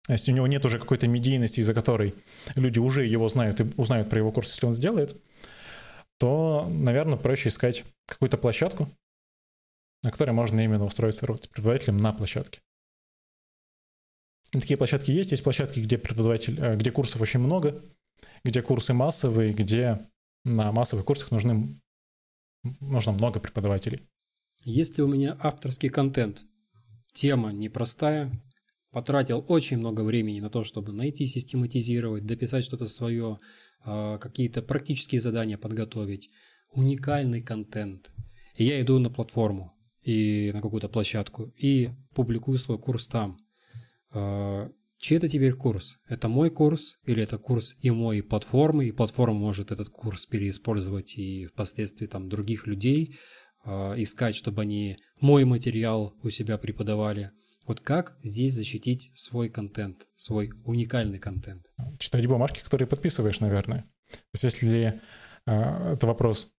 B: То есть у него нет уже какой-то медийности, из-за которой люди уже его знают и узнают про его курс, если он сделает, то, наверное, проще искать какую-то площадку, на которой можно именно устроиться преподавателем на площадке. И такие площадки есть. Есть площадки, где преподаватель, э, где курсов очень много, где курсы массовые, где на массовых курсах нужны, нужно много преподавателей.
A: Если у меня авторский контент, тема непростая, потратил очень много времени на то, чтобы найти, систематизировать, дописать что-то свое, а, какие-то практические задания подготовить, уникальный контент. И я иду на платформу и на какую-то площадку и публикую свой курс там. А, чей это теперь курс? Это мой курс или это курс и моей платформы, и платформа может этот курс переиспользовать и впоследствии там других людей, а, искать, чтобы они мой материал у себя преподавали. Вот как здесь защитить свой контент, свой уникальный контент?
B: Читать бумажки, которые подписываешь, наверное. То есть если э, это вопрос,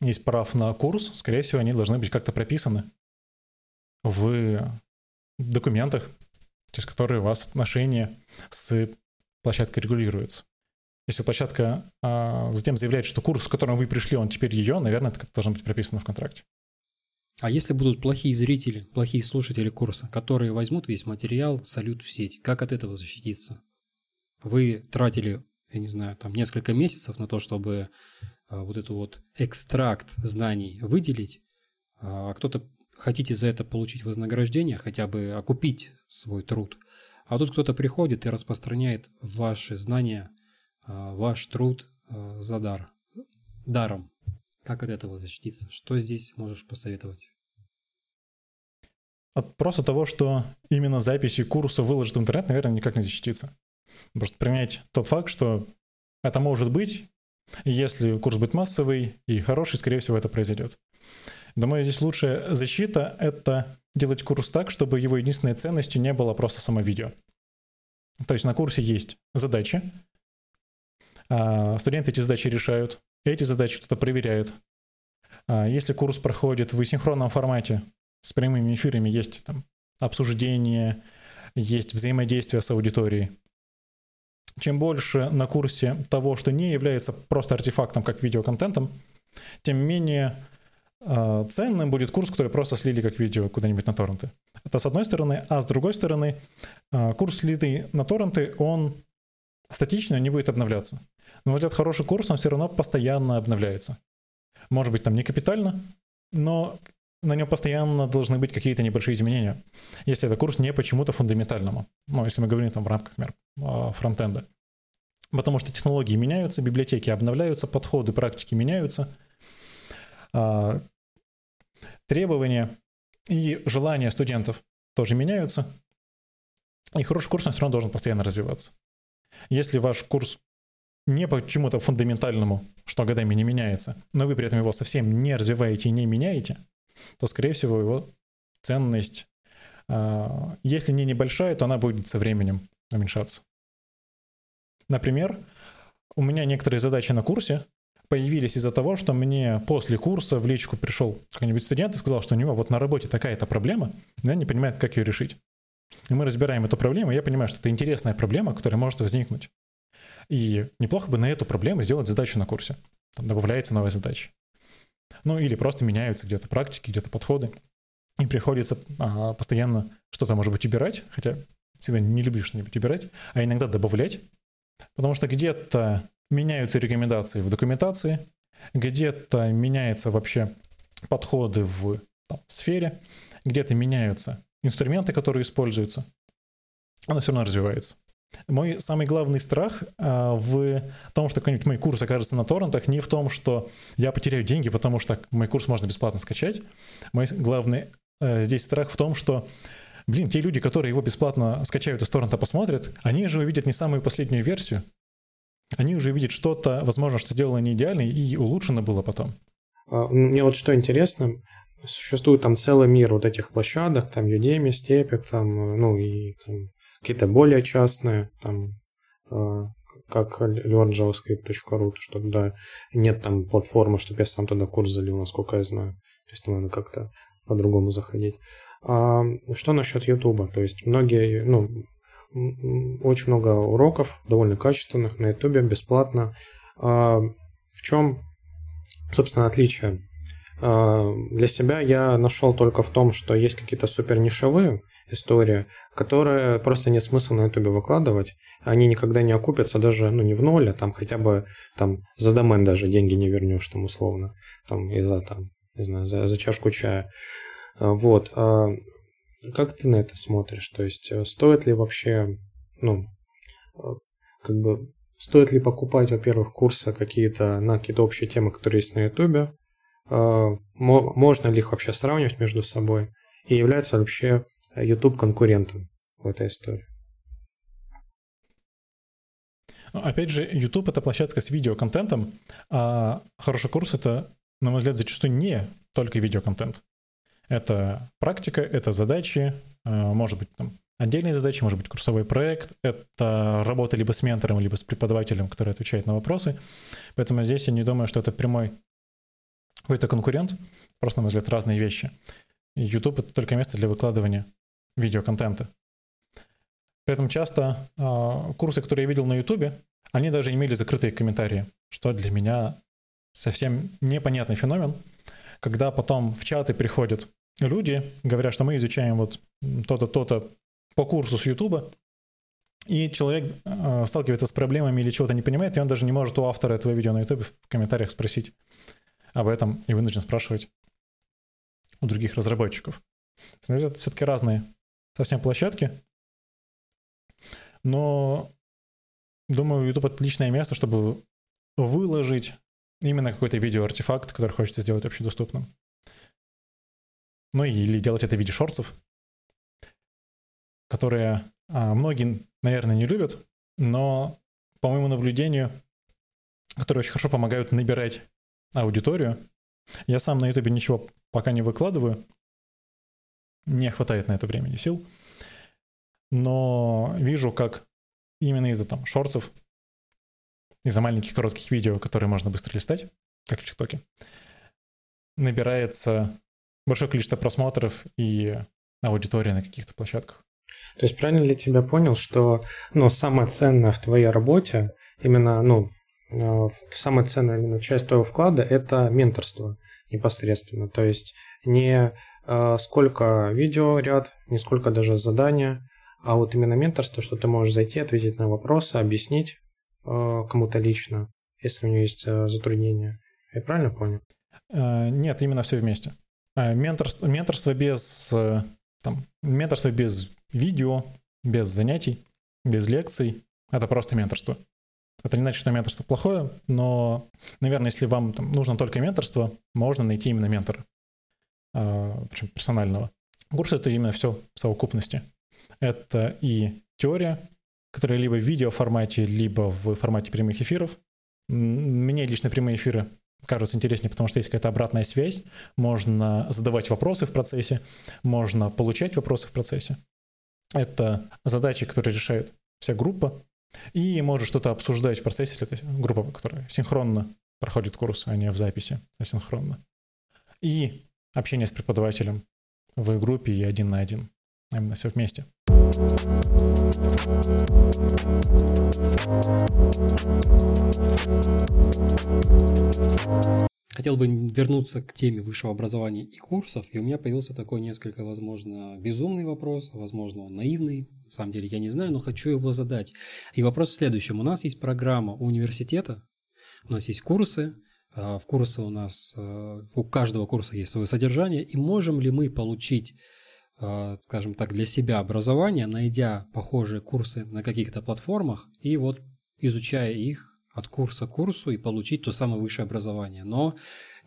B: есть прав на курс, скорее всего, они должны быть как-то прописаны в документах, через которые у вас отношения с площадкой регулируются. Если площадка а, затем заявляет, что курс, с которым вы пришли, он теперь ее, наверное, это как должно быть прописано в контракте.
A: А если будут плохие зрители, плохие слушатели курса, которые возьмут весь материал, сольют в сеть, как от этого защититься? Вы тратили, я не знаю, там несколько месяцев на то, чтобы а, вот эту вот экстракт знаний выделить, а кто-то хотите за это получить вознаграждение, хотя бы окупить свой труд, а тут кто-то приходит и распространяет ваши знания – а, ваш труд а, за дар, даром. Как от этого защититься? Что здесь можешь посоветовать?
B: От просто того, что именно записи курса выложат в интернет, наверное, никак не защититься. Просто принять тот факт, что это может быть, если курс будет массовый и хороший, скорее всего, это произойдет. Думаю, здесь лучшая защита — это делать курс так, чтобы его единственной ценностью не было просто само видео. То есть на курсе есть задачи, а, студенты эти задачи решают, эти задачи кто-то проверяет. А, если курс проходит в синхронном формате с прямыми эфирами, есть там обсуждение, есть взаимодействие с аудиторией. Чем больше на курсе того, что не является просто артефактом, как видеоконтентом, тем менее э, ценным будет курс, который просто слили как видео куда-нибудь на торренты. Это с одной стороны. А с другой стороны, э, курс, слитый на торренты, он статично не будет обновляться. Но вот этот хороший курс, он все равно постоянно обновляется. Может быть, там не капитально, но на нем постоянно должны быть какие-то небольшие изменения, если это курс не почему-то фундаментальному. Ну, если мы говорим там в рамках, например, а, фронтенда. Потому что технологии меняются, библиотеки обновляются, подходы, практики меняются, а, требования и желания студентов тоже меняются. И хороший курс, он все равно должен постоянно развиваться. Если ваш курс не по чему-то фундаментальному, что годами не меняется, но вы при этом его совсем не развиваете и не меняете, то, скорее всего, его ценность, а, если не небольшая, то она будет со временем уменьшаться. Например, у меня некоторые задачи на курсе появились из-за того, что мне после курса в личку пришел какой-нибудь студент и сказал, что у него вот на работе такая-то проблема, но он не понимает, как ее решить. И мы разбираем эту проблему, и я понимаю, что это интересная проблема, которая может возникнуть. И неплохо бы на эту проблему сделать задачу на курсе. Там добавляется новая задача. Ну или просто меняются где-то практики, где-то подходы. И приходится а, постоянно что-то, может быть, убирать, хотя всегда не люблю что-нибудь убирать, а иногда добавлять, потому что где-то меняются рекомендации в документации, где-то меняются вообще подходы в там, сфере, где-то меняются инструменты, которые используются, оно все равно развивается. Мой самый главный страх а, в том, что какой-нибудь мой курс окажется на торрентах, не в том, что я потеряю деньги, потому что мой курс можно бесплатно скачать. Мой главный а, здесь страх в том, что блин, те люди, которые его бесплатно скачают из торрента, посмотрят, они же увидят не самую последнюю версию. Они уже видят что-то, возможно, что сделано не идеально и улучшено было потом.
C: А, мне вот что интересно, существует там целый мир вот этих площадок, там Udemy, Stepik, там, ну и там какие-то более частные, там, э, как learnjavascript.ru, что да, нет там платформы, чтобы я сам туда курс залил, насколько я знаю. То есть надо как-то по-другому заходить. А, что насчет YouTube? То есть многие, ну, очень много уроков, довольно качественных на YouTube, бесплатно. А, в чем, собственно, отличие? А, для себя я нашел только в том, что есть какие-то супер нишевые истории, которые просто нет смысла на ютубе выкладывать. Они никогда не окупятся даже, ну, не в ноль, а там хотя бы там за домен даже деньги не вернешь там условно. Там и за там, не знаю, за, за чашку чая. А, вот. А как ты на это смотришь? То есть э, стоит ли вообще, ну, э, как бы, стоит ли покупать, во-первых, курсы какие-то на какие-то общие темы, которые есть на ютубе? А, можно ли их вообще сравнивать между собой? И является вообще YouTube конкурентом в этой истории?
B: Ну, опять же, YouTube — это площадка с видеоконтентом, а хороший курс — это, на мой взгляд, зачастую не только видеоконтент. Это практика, это задачи, а, может быть, там, отдельные задачи, может быть, курсовой проект, это работа либо с ментором, либо с преподавателем, который отвечает на вопросы. Поэтому здесь я не думаю, что это прямой какой-то конкурент, просто, на мой взгляд, разные вещи. YouTube — это только место для выкладывания видеоконтента. Поэтому часто э, курсы, которые я видел на YouTube, они даже имели закрытые комментарии, что для меня совсем непонятный феномен, когда потом в чаты приходят люди, говорят, что мы изучаем вот то-то, то-то по курсу с YouTube, и человек э, сталкивается с проблемами или чего-то не понимает, и он даже не может у автора этого видео на YouTube в комментариях спросить об этом и вынужден спрашивать у других разработчиков. Это все-таки разные совсем площадки. Но думаю, YouTube отличное место, чтобы выложить именно какой-то видеоартефакт, который хочется сделать общедоступным. Ну или делать это в виде шорцев, которые а, многие, наверное, не любят, но, по моему наблюдению, которые очень хорошо помогают набирать аудиторию. Я сам на YouTube ничего пока не выкладываю, не хватает на это времени сил. Но вижу, как именно из-за там шорцев, из-за маленьких коротких видео, которые можно быстро листать, как в ТикТоке, набирается большое количество просмотров и аудитория на каких-то площадках.
C: То есть правильно ли тебя понял, что ну, самое ценное в твоей работе, именно, ну, э, самая ценная именно часть твоего вклада – это менторство непосредственно. То есть не сколько видео ряд, не сколько даже задания, а вот именно менторство, что ты можешь зайти, ответить на вопросы, объяснить э, кому-то лично, если у него есть э, затруднения. Я правильно понял?
B: Нет, именно все вместе. Менторство, менторство без там, менторство без видео, без занятий, без лекций — это просто менторство. Это не значит, что менторство плохое, но, наверное, если вам там, нужно только менторство, можно найти именно ментора. А, причем персонального. Курс — это именно все в совокупности. Это и теория, которая либо в видеоформате, либо в формате прямых эфиров. Мне лично прямые эфиры кажутся интереснее, потому что есть какая-то обратная связь, можно задавать вопросы в процессе, можно получать вопросы в процессе. Это задачи, которые решает вся группа, и может что-то обсуждать в процессе, если это группа, которая синхронно проходит курс, а не в записи, а синхронно. И общение с преподавателем в группе и один на один. А именно все вместе.
A: хотел бы вернуться к теме высшего образования и курсов, и у меня появился такой несколько, возможно, безумный вопрос, возможно, наивный, на самом деле я не знаю, но хочу его задать. И вопрос в следующем. У нас есть программа университета, у нас есть курсы, в курсы у нас, а, у каждого курса есть свое содержание, и можем ли мы получить а, скажем так, для себя образование, найдя похожие курсы на каких-то платформах и вот изучая их от курса к курсу и получить то самое высшее образование. Но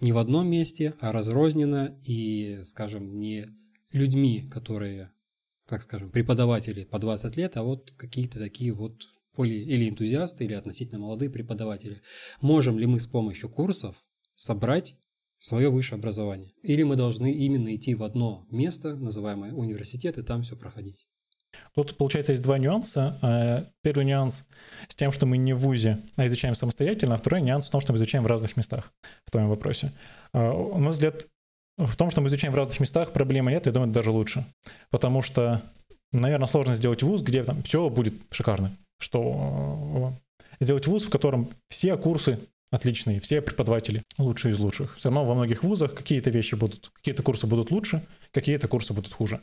A: не в одном месте, а разрозненно и, скажем, не людьми, которые, так скажем, преподаватели по 20 лет, а вот какие-то такие вот или энтузиасты, или относительно молодые преподаватели. Можем ли мы с помощью курсов собрать свое высшее образование? Или мы должны именно идти в одно место, называемое университет, и там все проходить?
B: Тут, получается, есть два нюанса. Э, первый нюанс с тем, что мы не в ВУЗе, а изучаем самостоятельно, а второй нюанс в том, что мы изучаем в разных местах, в твоем вопросе. Э, на мой взгляд, в том, что мы изучаем в разных местах, проблемы нет, я думаю, это даже лучше. Потому что, наверное, сложно сделать вуз, где там все будет шикарно. Что э, сделать вуз, в котором все курсы отличные, все преподаватели лучшие из лучших. Все равно во многих вузах какие-то вещи будут, какие-то курсы будут лучше, какие-то курсы будут хуже.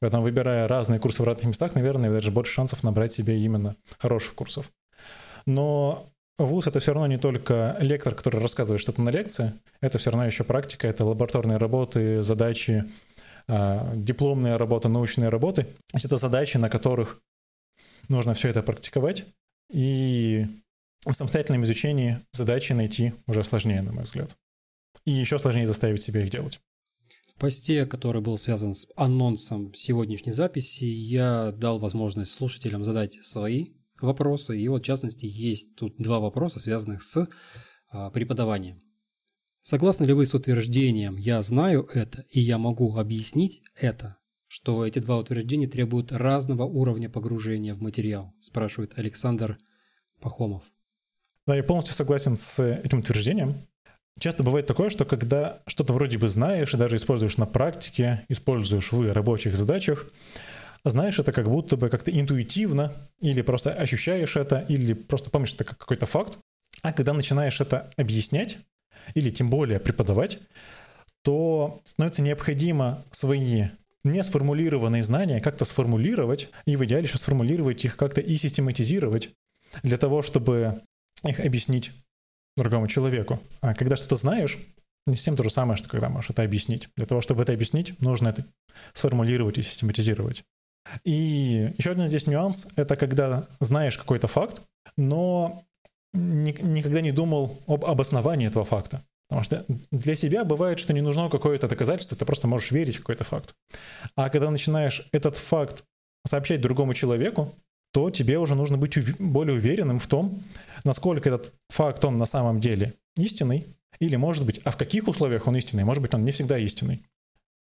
B: Поэтому, выбирая разные курсы в разных местах, наверное, даже больше шансов набрать себе именно хороших курсов. Но вуз — это все равно не только лектор, который рассказывает что-то на лекции, это все равно еще практика, это лабораторные работы, задачи, а, дипломные работы, научные работы. То есть это задачи, на которых нужно все это практиковать. И в самостоятельном изучении задачи найти уже сложнее, на мой взгляд. И еще сложнее заставить себя их делать.
A: В посте, который был связан с анонсом сегодняшней записи, я дал возможность слушателям задать свои вопросы. И вот, в частности, есть тут два вопроса, связанных с а, преподаванием. Согласны ли вы с утверждением «я знаю это и я могу объяснить это», что эти два утверждения требуют разного уровня погружения в материал, спрашивает Александр Пахомов.
B: Да, я полностью согласен с этим утверждением. Часто бывает такое, что когда что-то вроде бы знаешь и даже используешь на практике, используешь в рабочих задачах, знаешь это как будто бы как-то интуитивно, или просто ощущаешь это, или просто помнишь это как какой-то факт. А когда начинаешь это объяснять, или тем более преподавать, то становится необходимо свои не сформулированные знания как-то сформулировать, и в идеале еще сформулировать их как-то и систематизировать, для того, чтобы их объяснить другому человеку. А когда что-то знаешь, не совсем то же самое, что когда можешь это объяснить. Для того, чтобы это объяснить, нужно это сформулировать и систематизировать. И еще один здесь нюанс — это когда знаешь какой-то факт, но никогда не думал об обосновании этого факта. Потому что для себя бывает, что не нужно какое-то доказательство, ты просто можешь верить в какой-то факт. А когда начинаешь этот факт сообщать другому человеку, то тебе уже нужно быть более уверенным в том, насколько этот факт, он на самом деле истинный, или, может быть, а в каких условиях он истинный, может быть, он не всегда истинный.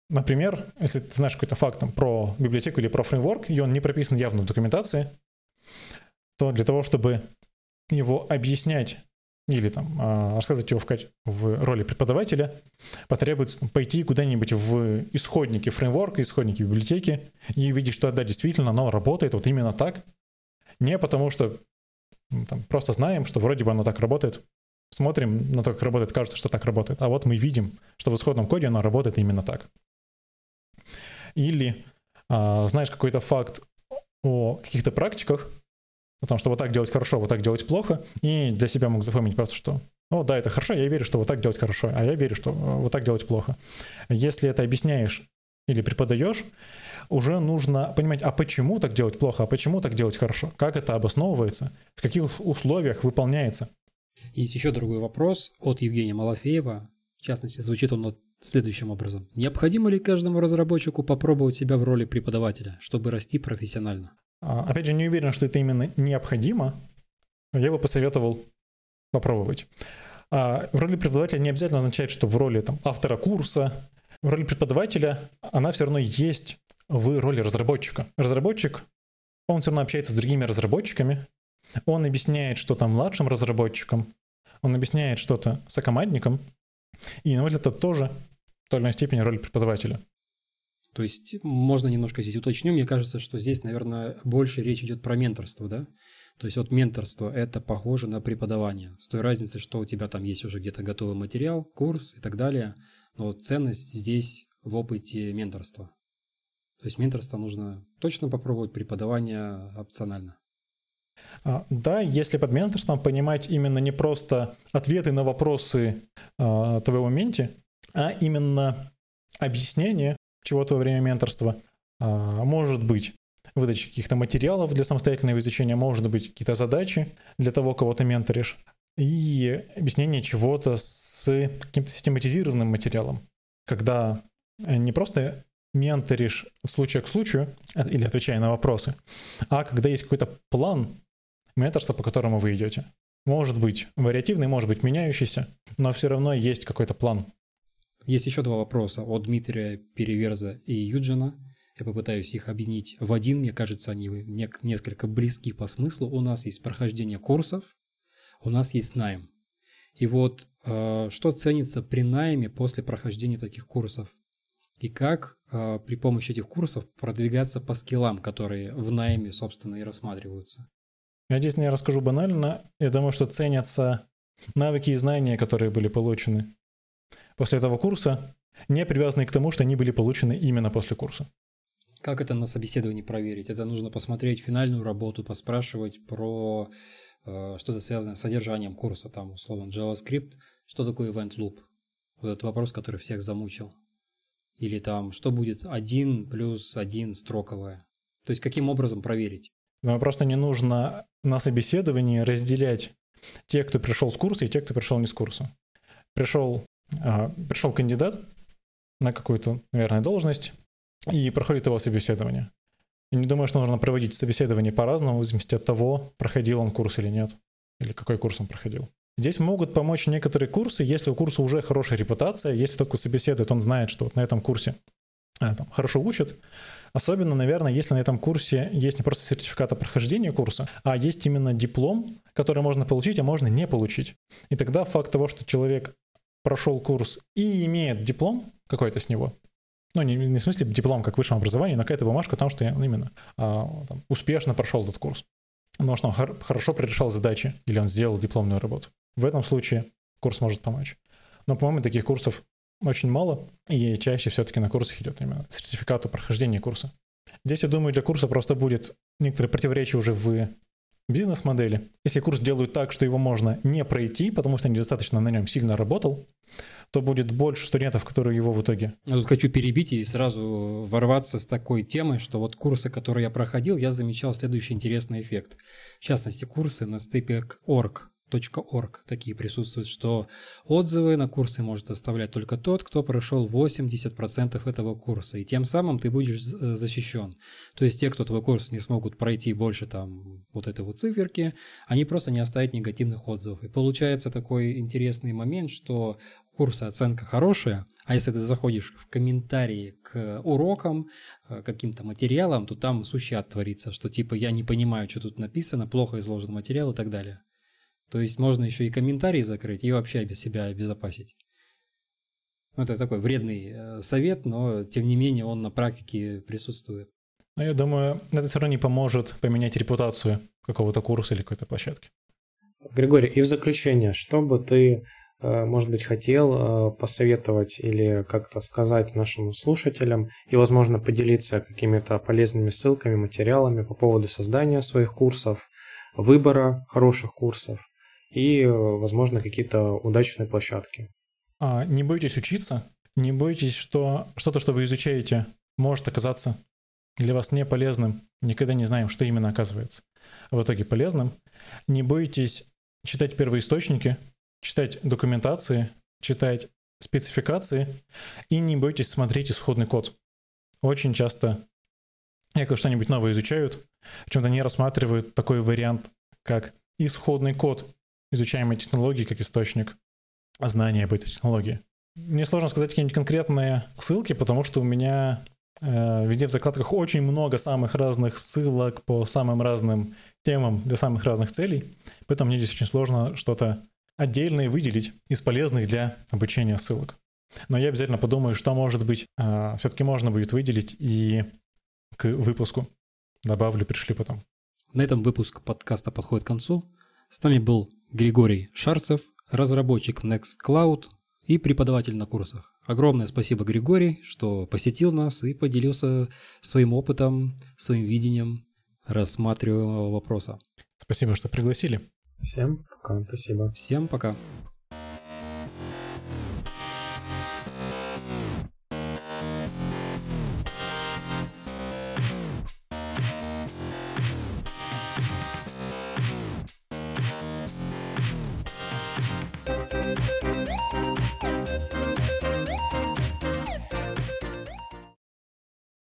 B: Например, если ты знаешь какой-то факт там, про библиотеку или про фреймворк, и он не прописан явно в документации, то для того, чтобы его объяснять или там а, рассказывать его в, в роли преподавателя, потребуется пойти куда-нибудь в исходники фреймворка, исходники библиотеки и видеть, что да, действительно оно работает вот именно так. Не потому что там, просто знаем, что вроде бы оно так работает, смотрим на то, как работает, кажется, что так работает. А вот мы видим, что в исходном коде оно работает именно так. Или а, знаешь какой-то факт о каких-то практиках, о том, что вот так делать хорошо, вот так делать плохо, и для себя мог запомнить просто, что о, да, это хорошо, я верю, что вот так делать хорошо, а я верю, что э, вот так делать плохо. Если это объясняешь или преподаешь, уже нужно понимать, а почему так делать плохо, а почему так делать хорошо, как это обосновывается, в каких условиях выполняется.
A: Есть еще другой вопрос от Евгения Малафеева. В частности, звучит он следующим образом. Необходимо ли каждому разработчику попробовать себя в роли преподавателя, чтобы расти профессионально?
B: А, опять же, не уверен, что это именно необходимо. Я бы посоветовал попробовать. А в роли преподавателя не обязательно означает, что в роли там, автора курса, в роли преподавателя она все равно есть в роли разработчика. Разработчик, он все равно общается с другими разработчиками, он объясняет что-то младшим разработчикам, он объясняет что-то сокомандникам, и, на мой взгляд, это тоже в той или иной степени роль преподавателя.
A: То есть можно немножко здесь уточню. Мне кажется, что здесь, наверное, больше речь идет про менторство, да? То есть вот менторство – это похоже на преподавание. С той разницей, что у тебя там есть уже где-то готовый материал, курс и так далее. Но ценность здесь в опыте менторства. То есть менторство нужно точно попробовать, преподавание опционально.
B: А, да, если под менторством понимать именно не просто ответы на вопросы э, твоего менти, а именно объяснение чего-то во время менторства, э, может быть выдача каких-то материалов для самостоятельного изучения, может быть какие-то задачи для того, кого ты менторишь, и объяснение чего-то с каким-то систематизированным материалом, когда не просто менторишь случая к случаю или отвечая на вопросы, а когда есть какой-то план менторства, по которому вы идете. Может быть вариативный, может быть меняющийся, но все равно есть какой-то план.
A: Есть еще два вопроса от Дмитрия Переверза и Юджина. Я попытаюсь их объединить в один. Мне кажется, они несколько близки по смыслу. У нас есть прохождение курсов, у нас есть найм. И вот э, что ценится при найме после прохождения таких курсов? И как э, при помощи этих курсов продвигаться по скиллам, которые в найме, собственно, и рассматриваются?
B: Я здесь не расскажу банально. Я думаю, что ценятся навыки и знания, которые были получены после этого курса, не привязанные к тому, что они были получены именно после курса.
A: Как это на собеседовании проверить? Это нужно посмотреть финальную работу, поспрашивать про э, что-то связанное с содержанием курса, там, условно, JavaScript. Что такое event loop? Вот этот вопрос, который всех замучил. Или там, что будет один плюс один строковое? То есть, каким образом проверить?
B: Но просто не нужно на собеседовании разделять тех, кто пришел с курса, и тех, кто пришел не с курса. Пришел, пришел кандидат на какую-то, наверное, должность, и проходит его собеседование. И не думаю, что нужно проводить собеседование по-разному, в зависимости от того, проходил он курс или нет, или какой курс он проходил. Здесь могут помочь некоторые курсы, если у курса уже хорошая репутация, если тот, кто собеседует, он знает, что вот на этом курсе а, там, хорошо учат. Особенно, наверное, если на этом курсе есть не просто сертификат о прохождении курса, а есть именно диплом, который можно получить, а можно не получить. И тогда факт того, что человек прошел курс и имеет диплом какой-то с него, ну, не, не в смысле диплом как высшем образовании, но какая-то бумажка о том, что я ну, именно а, там, успешно прошел этот курс. Но что он хор- хорошо прорешал задачи или он сделал дипломную работу. В этом случае курс может помочь. Но, по-моему, таких курсов очень мало, и чаще все-таки на курсах идет именно сертификат о прохождении курса. Здесь, я думаю, для курса просто будет некоторые противоречия уже в бизнес-модели. Если курс делают так, что его можно не пройти, потому что недостаточно на нем сильно работал, то будет больше студентов, которые его в итоге...
A: Я тут хочу перебить и сразу ворваться с такой темой, что вот курсы, которые я проходил, я замечал следующий интересный эффект. В частности, курсы на stepek.org .org такие присутствуют, что отзывы на курсы может оставлять только тот, кто прошел 80% этого курса, и тем самым ты будешь э, защищен. То есть те, кто твой курс не смогут пройти больше там вот этой вот циферки, они просто не оставят негативных отзывов. И получается такой интересный момент, что курса оценка хорошая, а если ты заходишь в комментарии к урокам, э, каким-то материалам, то там сущий творится, что типа я не понимаю, что тут написано, плохо изложен материал и так далее. То есть можно еще и комментарии закрыть и вообще без себя обезопасить. Ну, это такой вредный э, совет, но тем не менее он на практике присутствует.
B: Но я думаю, это все равно не поможет поменять репутацию какого-то курса или какой-то площадки.
C: Григорий, и в заключение, что бы ты, э, может быть, хотел э, посоветовать или как-то сказать нашим слушателям и, возможно, поделиться какими-то полезными ссылками, материалами по поводу создания своих курсов, выбора хороших курсов и, возможно, какие-то удачные площадки.
B: А, не бойтесь учиться, не бойтесь, что что-то, что вы изучаете, может оказаться для вас не полезным. Никогда не знаем, что именно оказывается в итоге полезным. Не бойтесь читать первоисточники, читать документации, читать спецификации и не бойтесь смотреть исходный код. Очень часто, когда что-нибудь новое изучают, почему-то не рассматривают такой вариант, как исходный код изучаемой технологии как источник знания об этой технологии. Мне сложно сказать какие-нибудь конкретные ссылки, потому что у меня э, везде в закладках очень много самых разных ссылок по самым разным темам для самых разных целей, поэтому мне здесь очень сложно что-то отдельное выделить из полезных для обучения ссылок. Но я обязательно подумаю, что, может быть, э, все-таки можно будет выделить и к выпуску добавлю, пришли потом.
A: На этом выпуск подкаста подходит к концу. С нами был Григорий Шарцев, разработчик Nextcloud и преподаватель на курсах. Огромное спасибо, Григорий, что посетил нас и поделился своим опытом, своим видением рассматриваемого вопроса.
B: Спасибо, что пригласили.
C: Всем пока, спасибо.
A: Всем пока.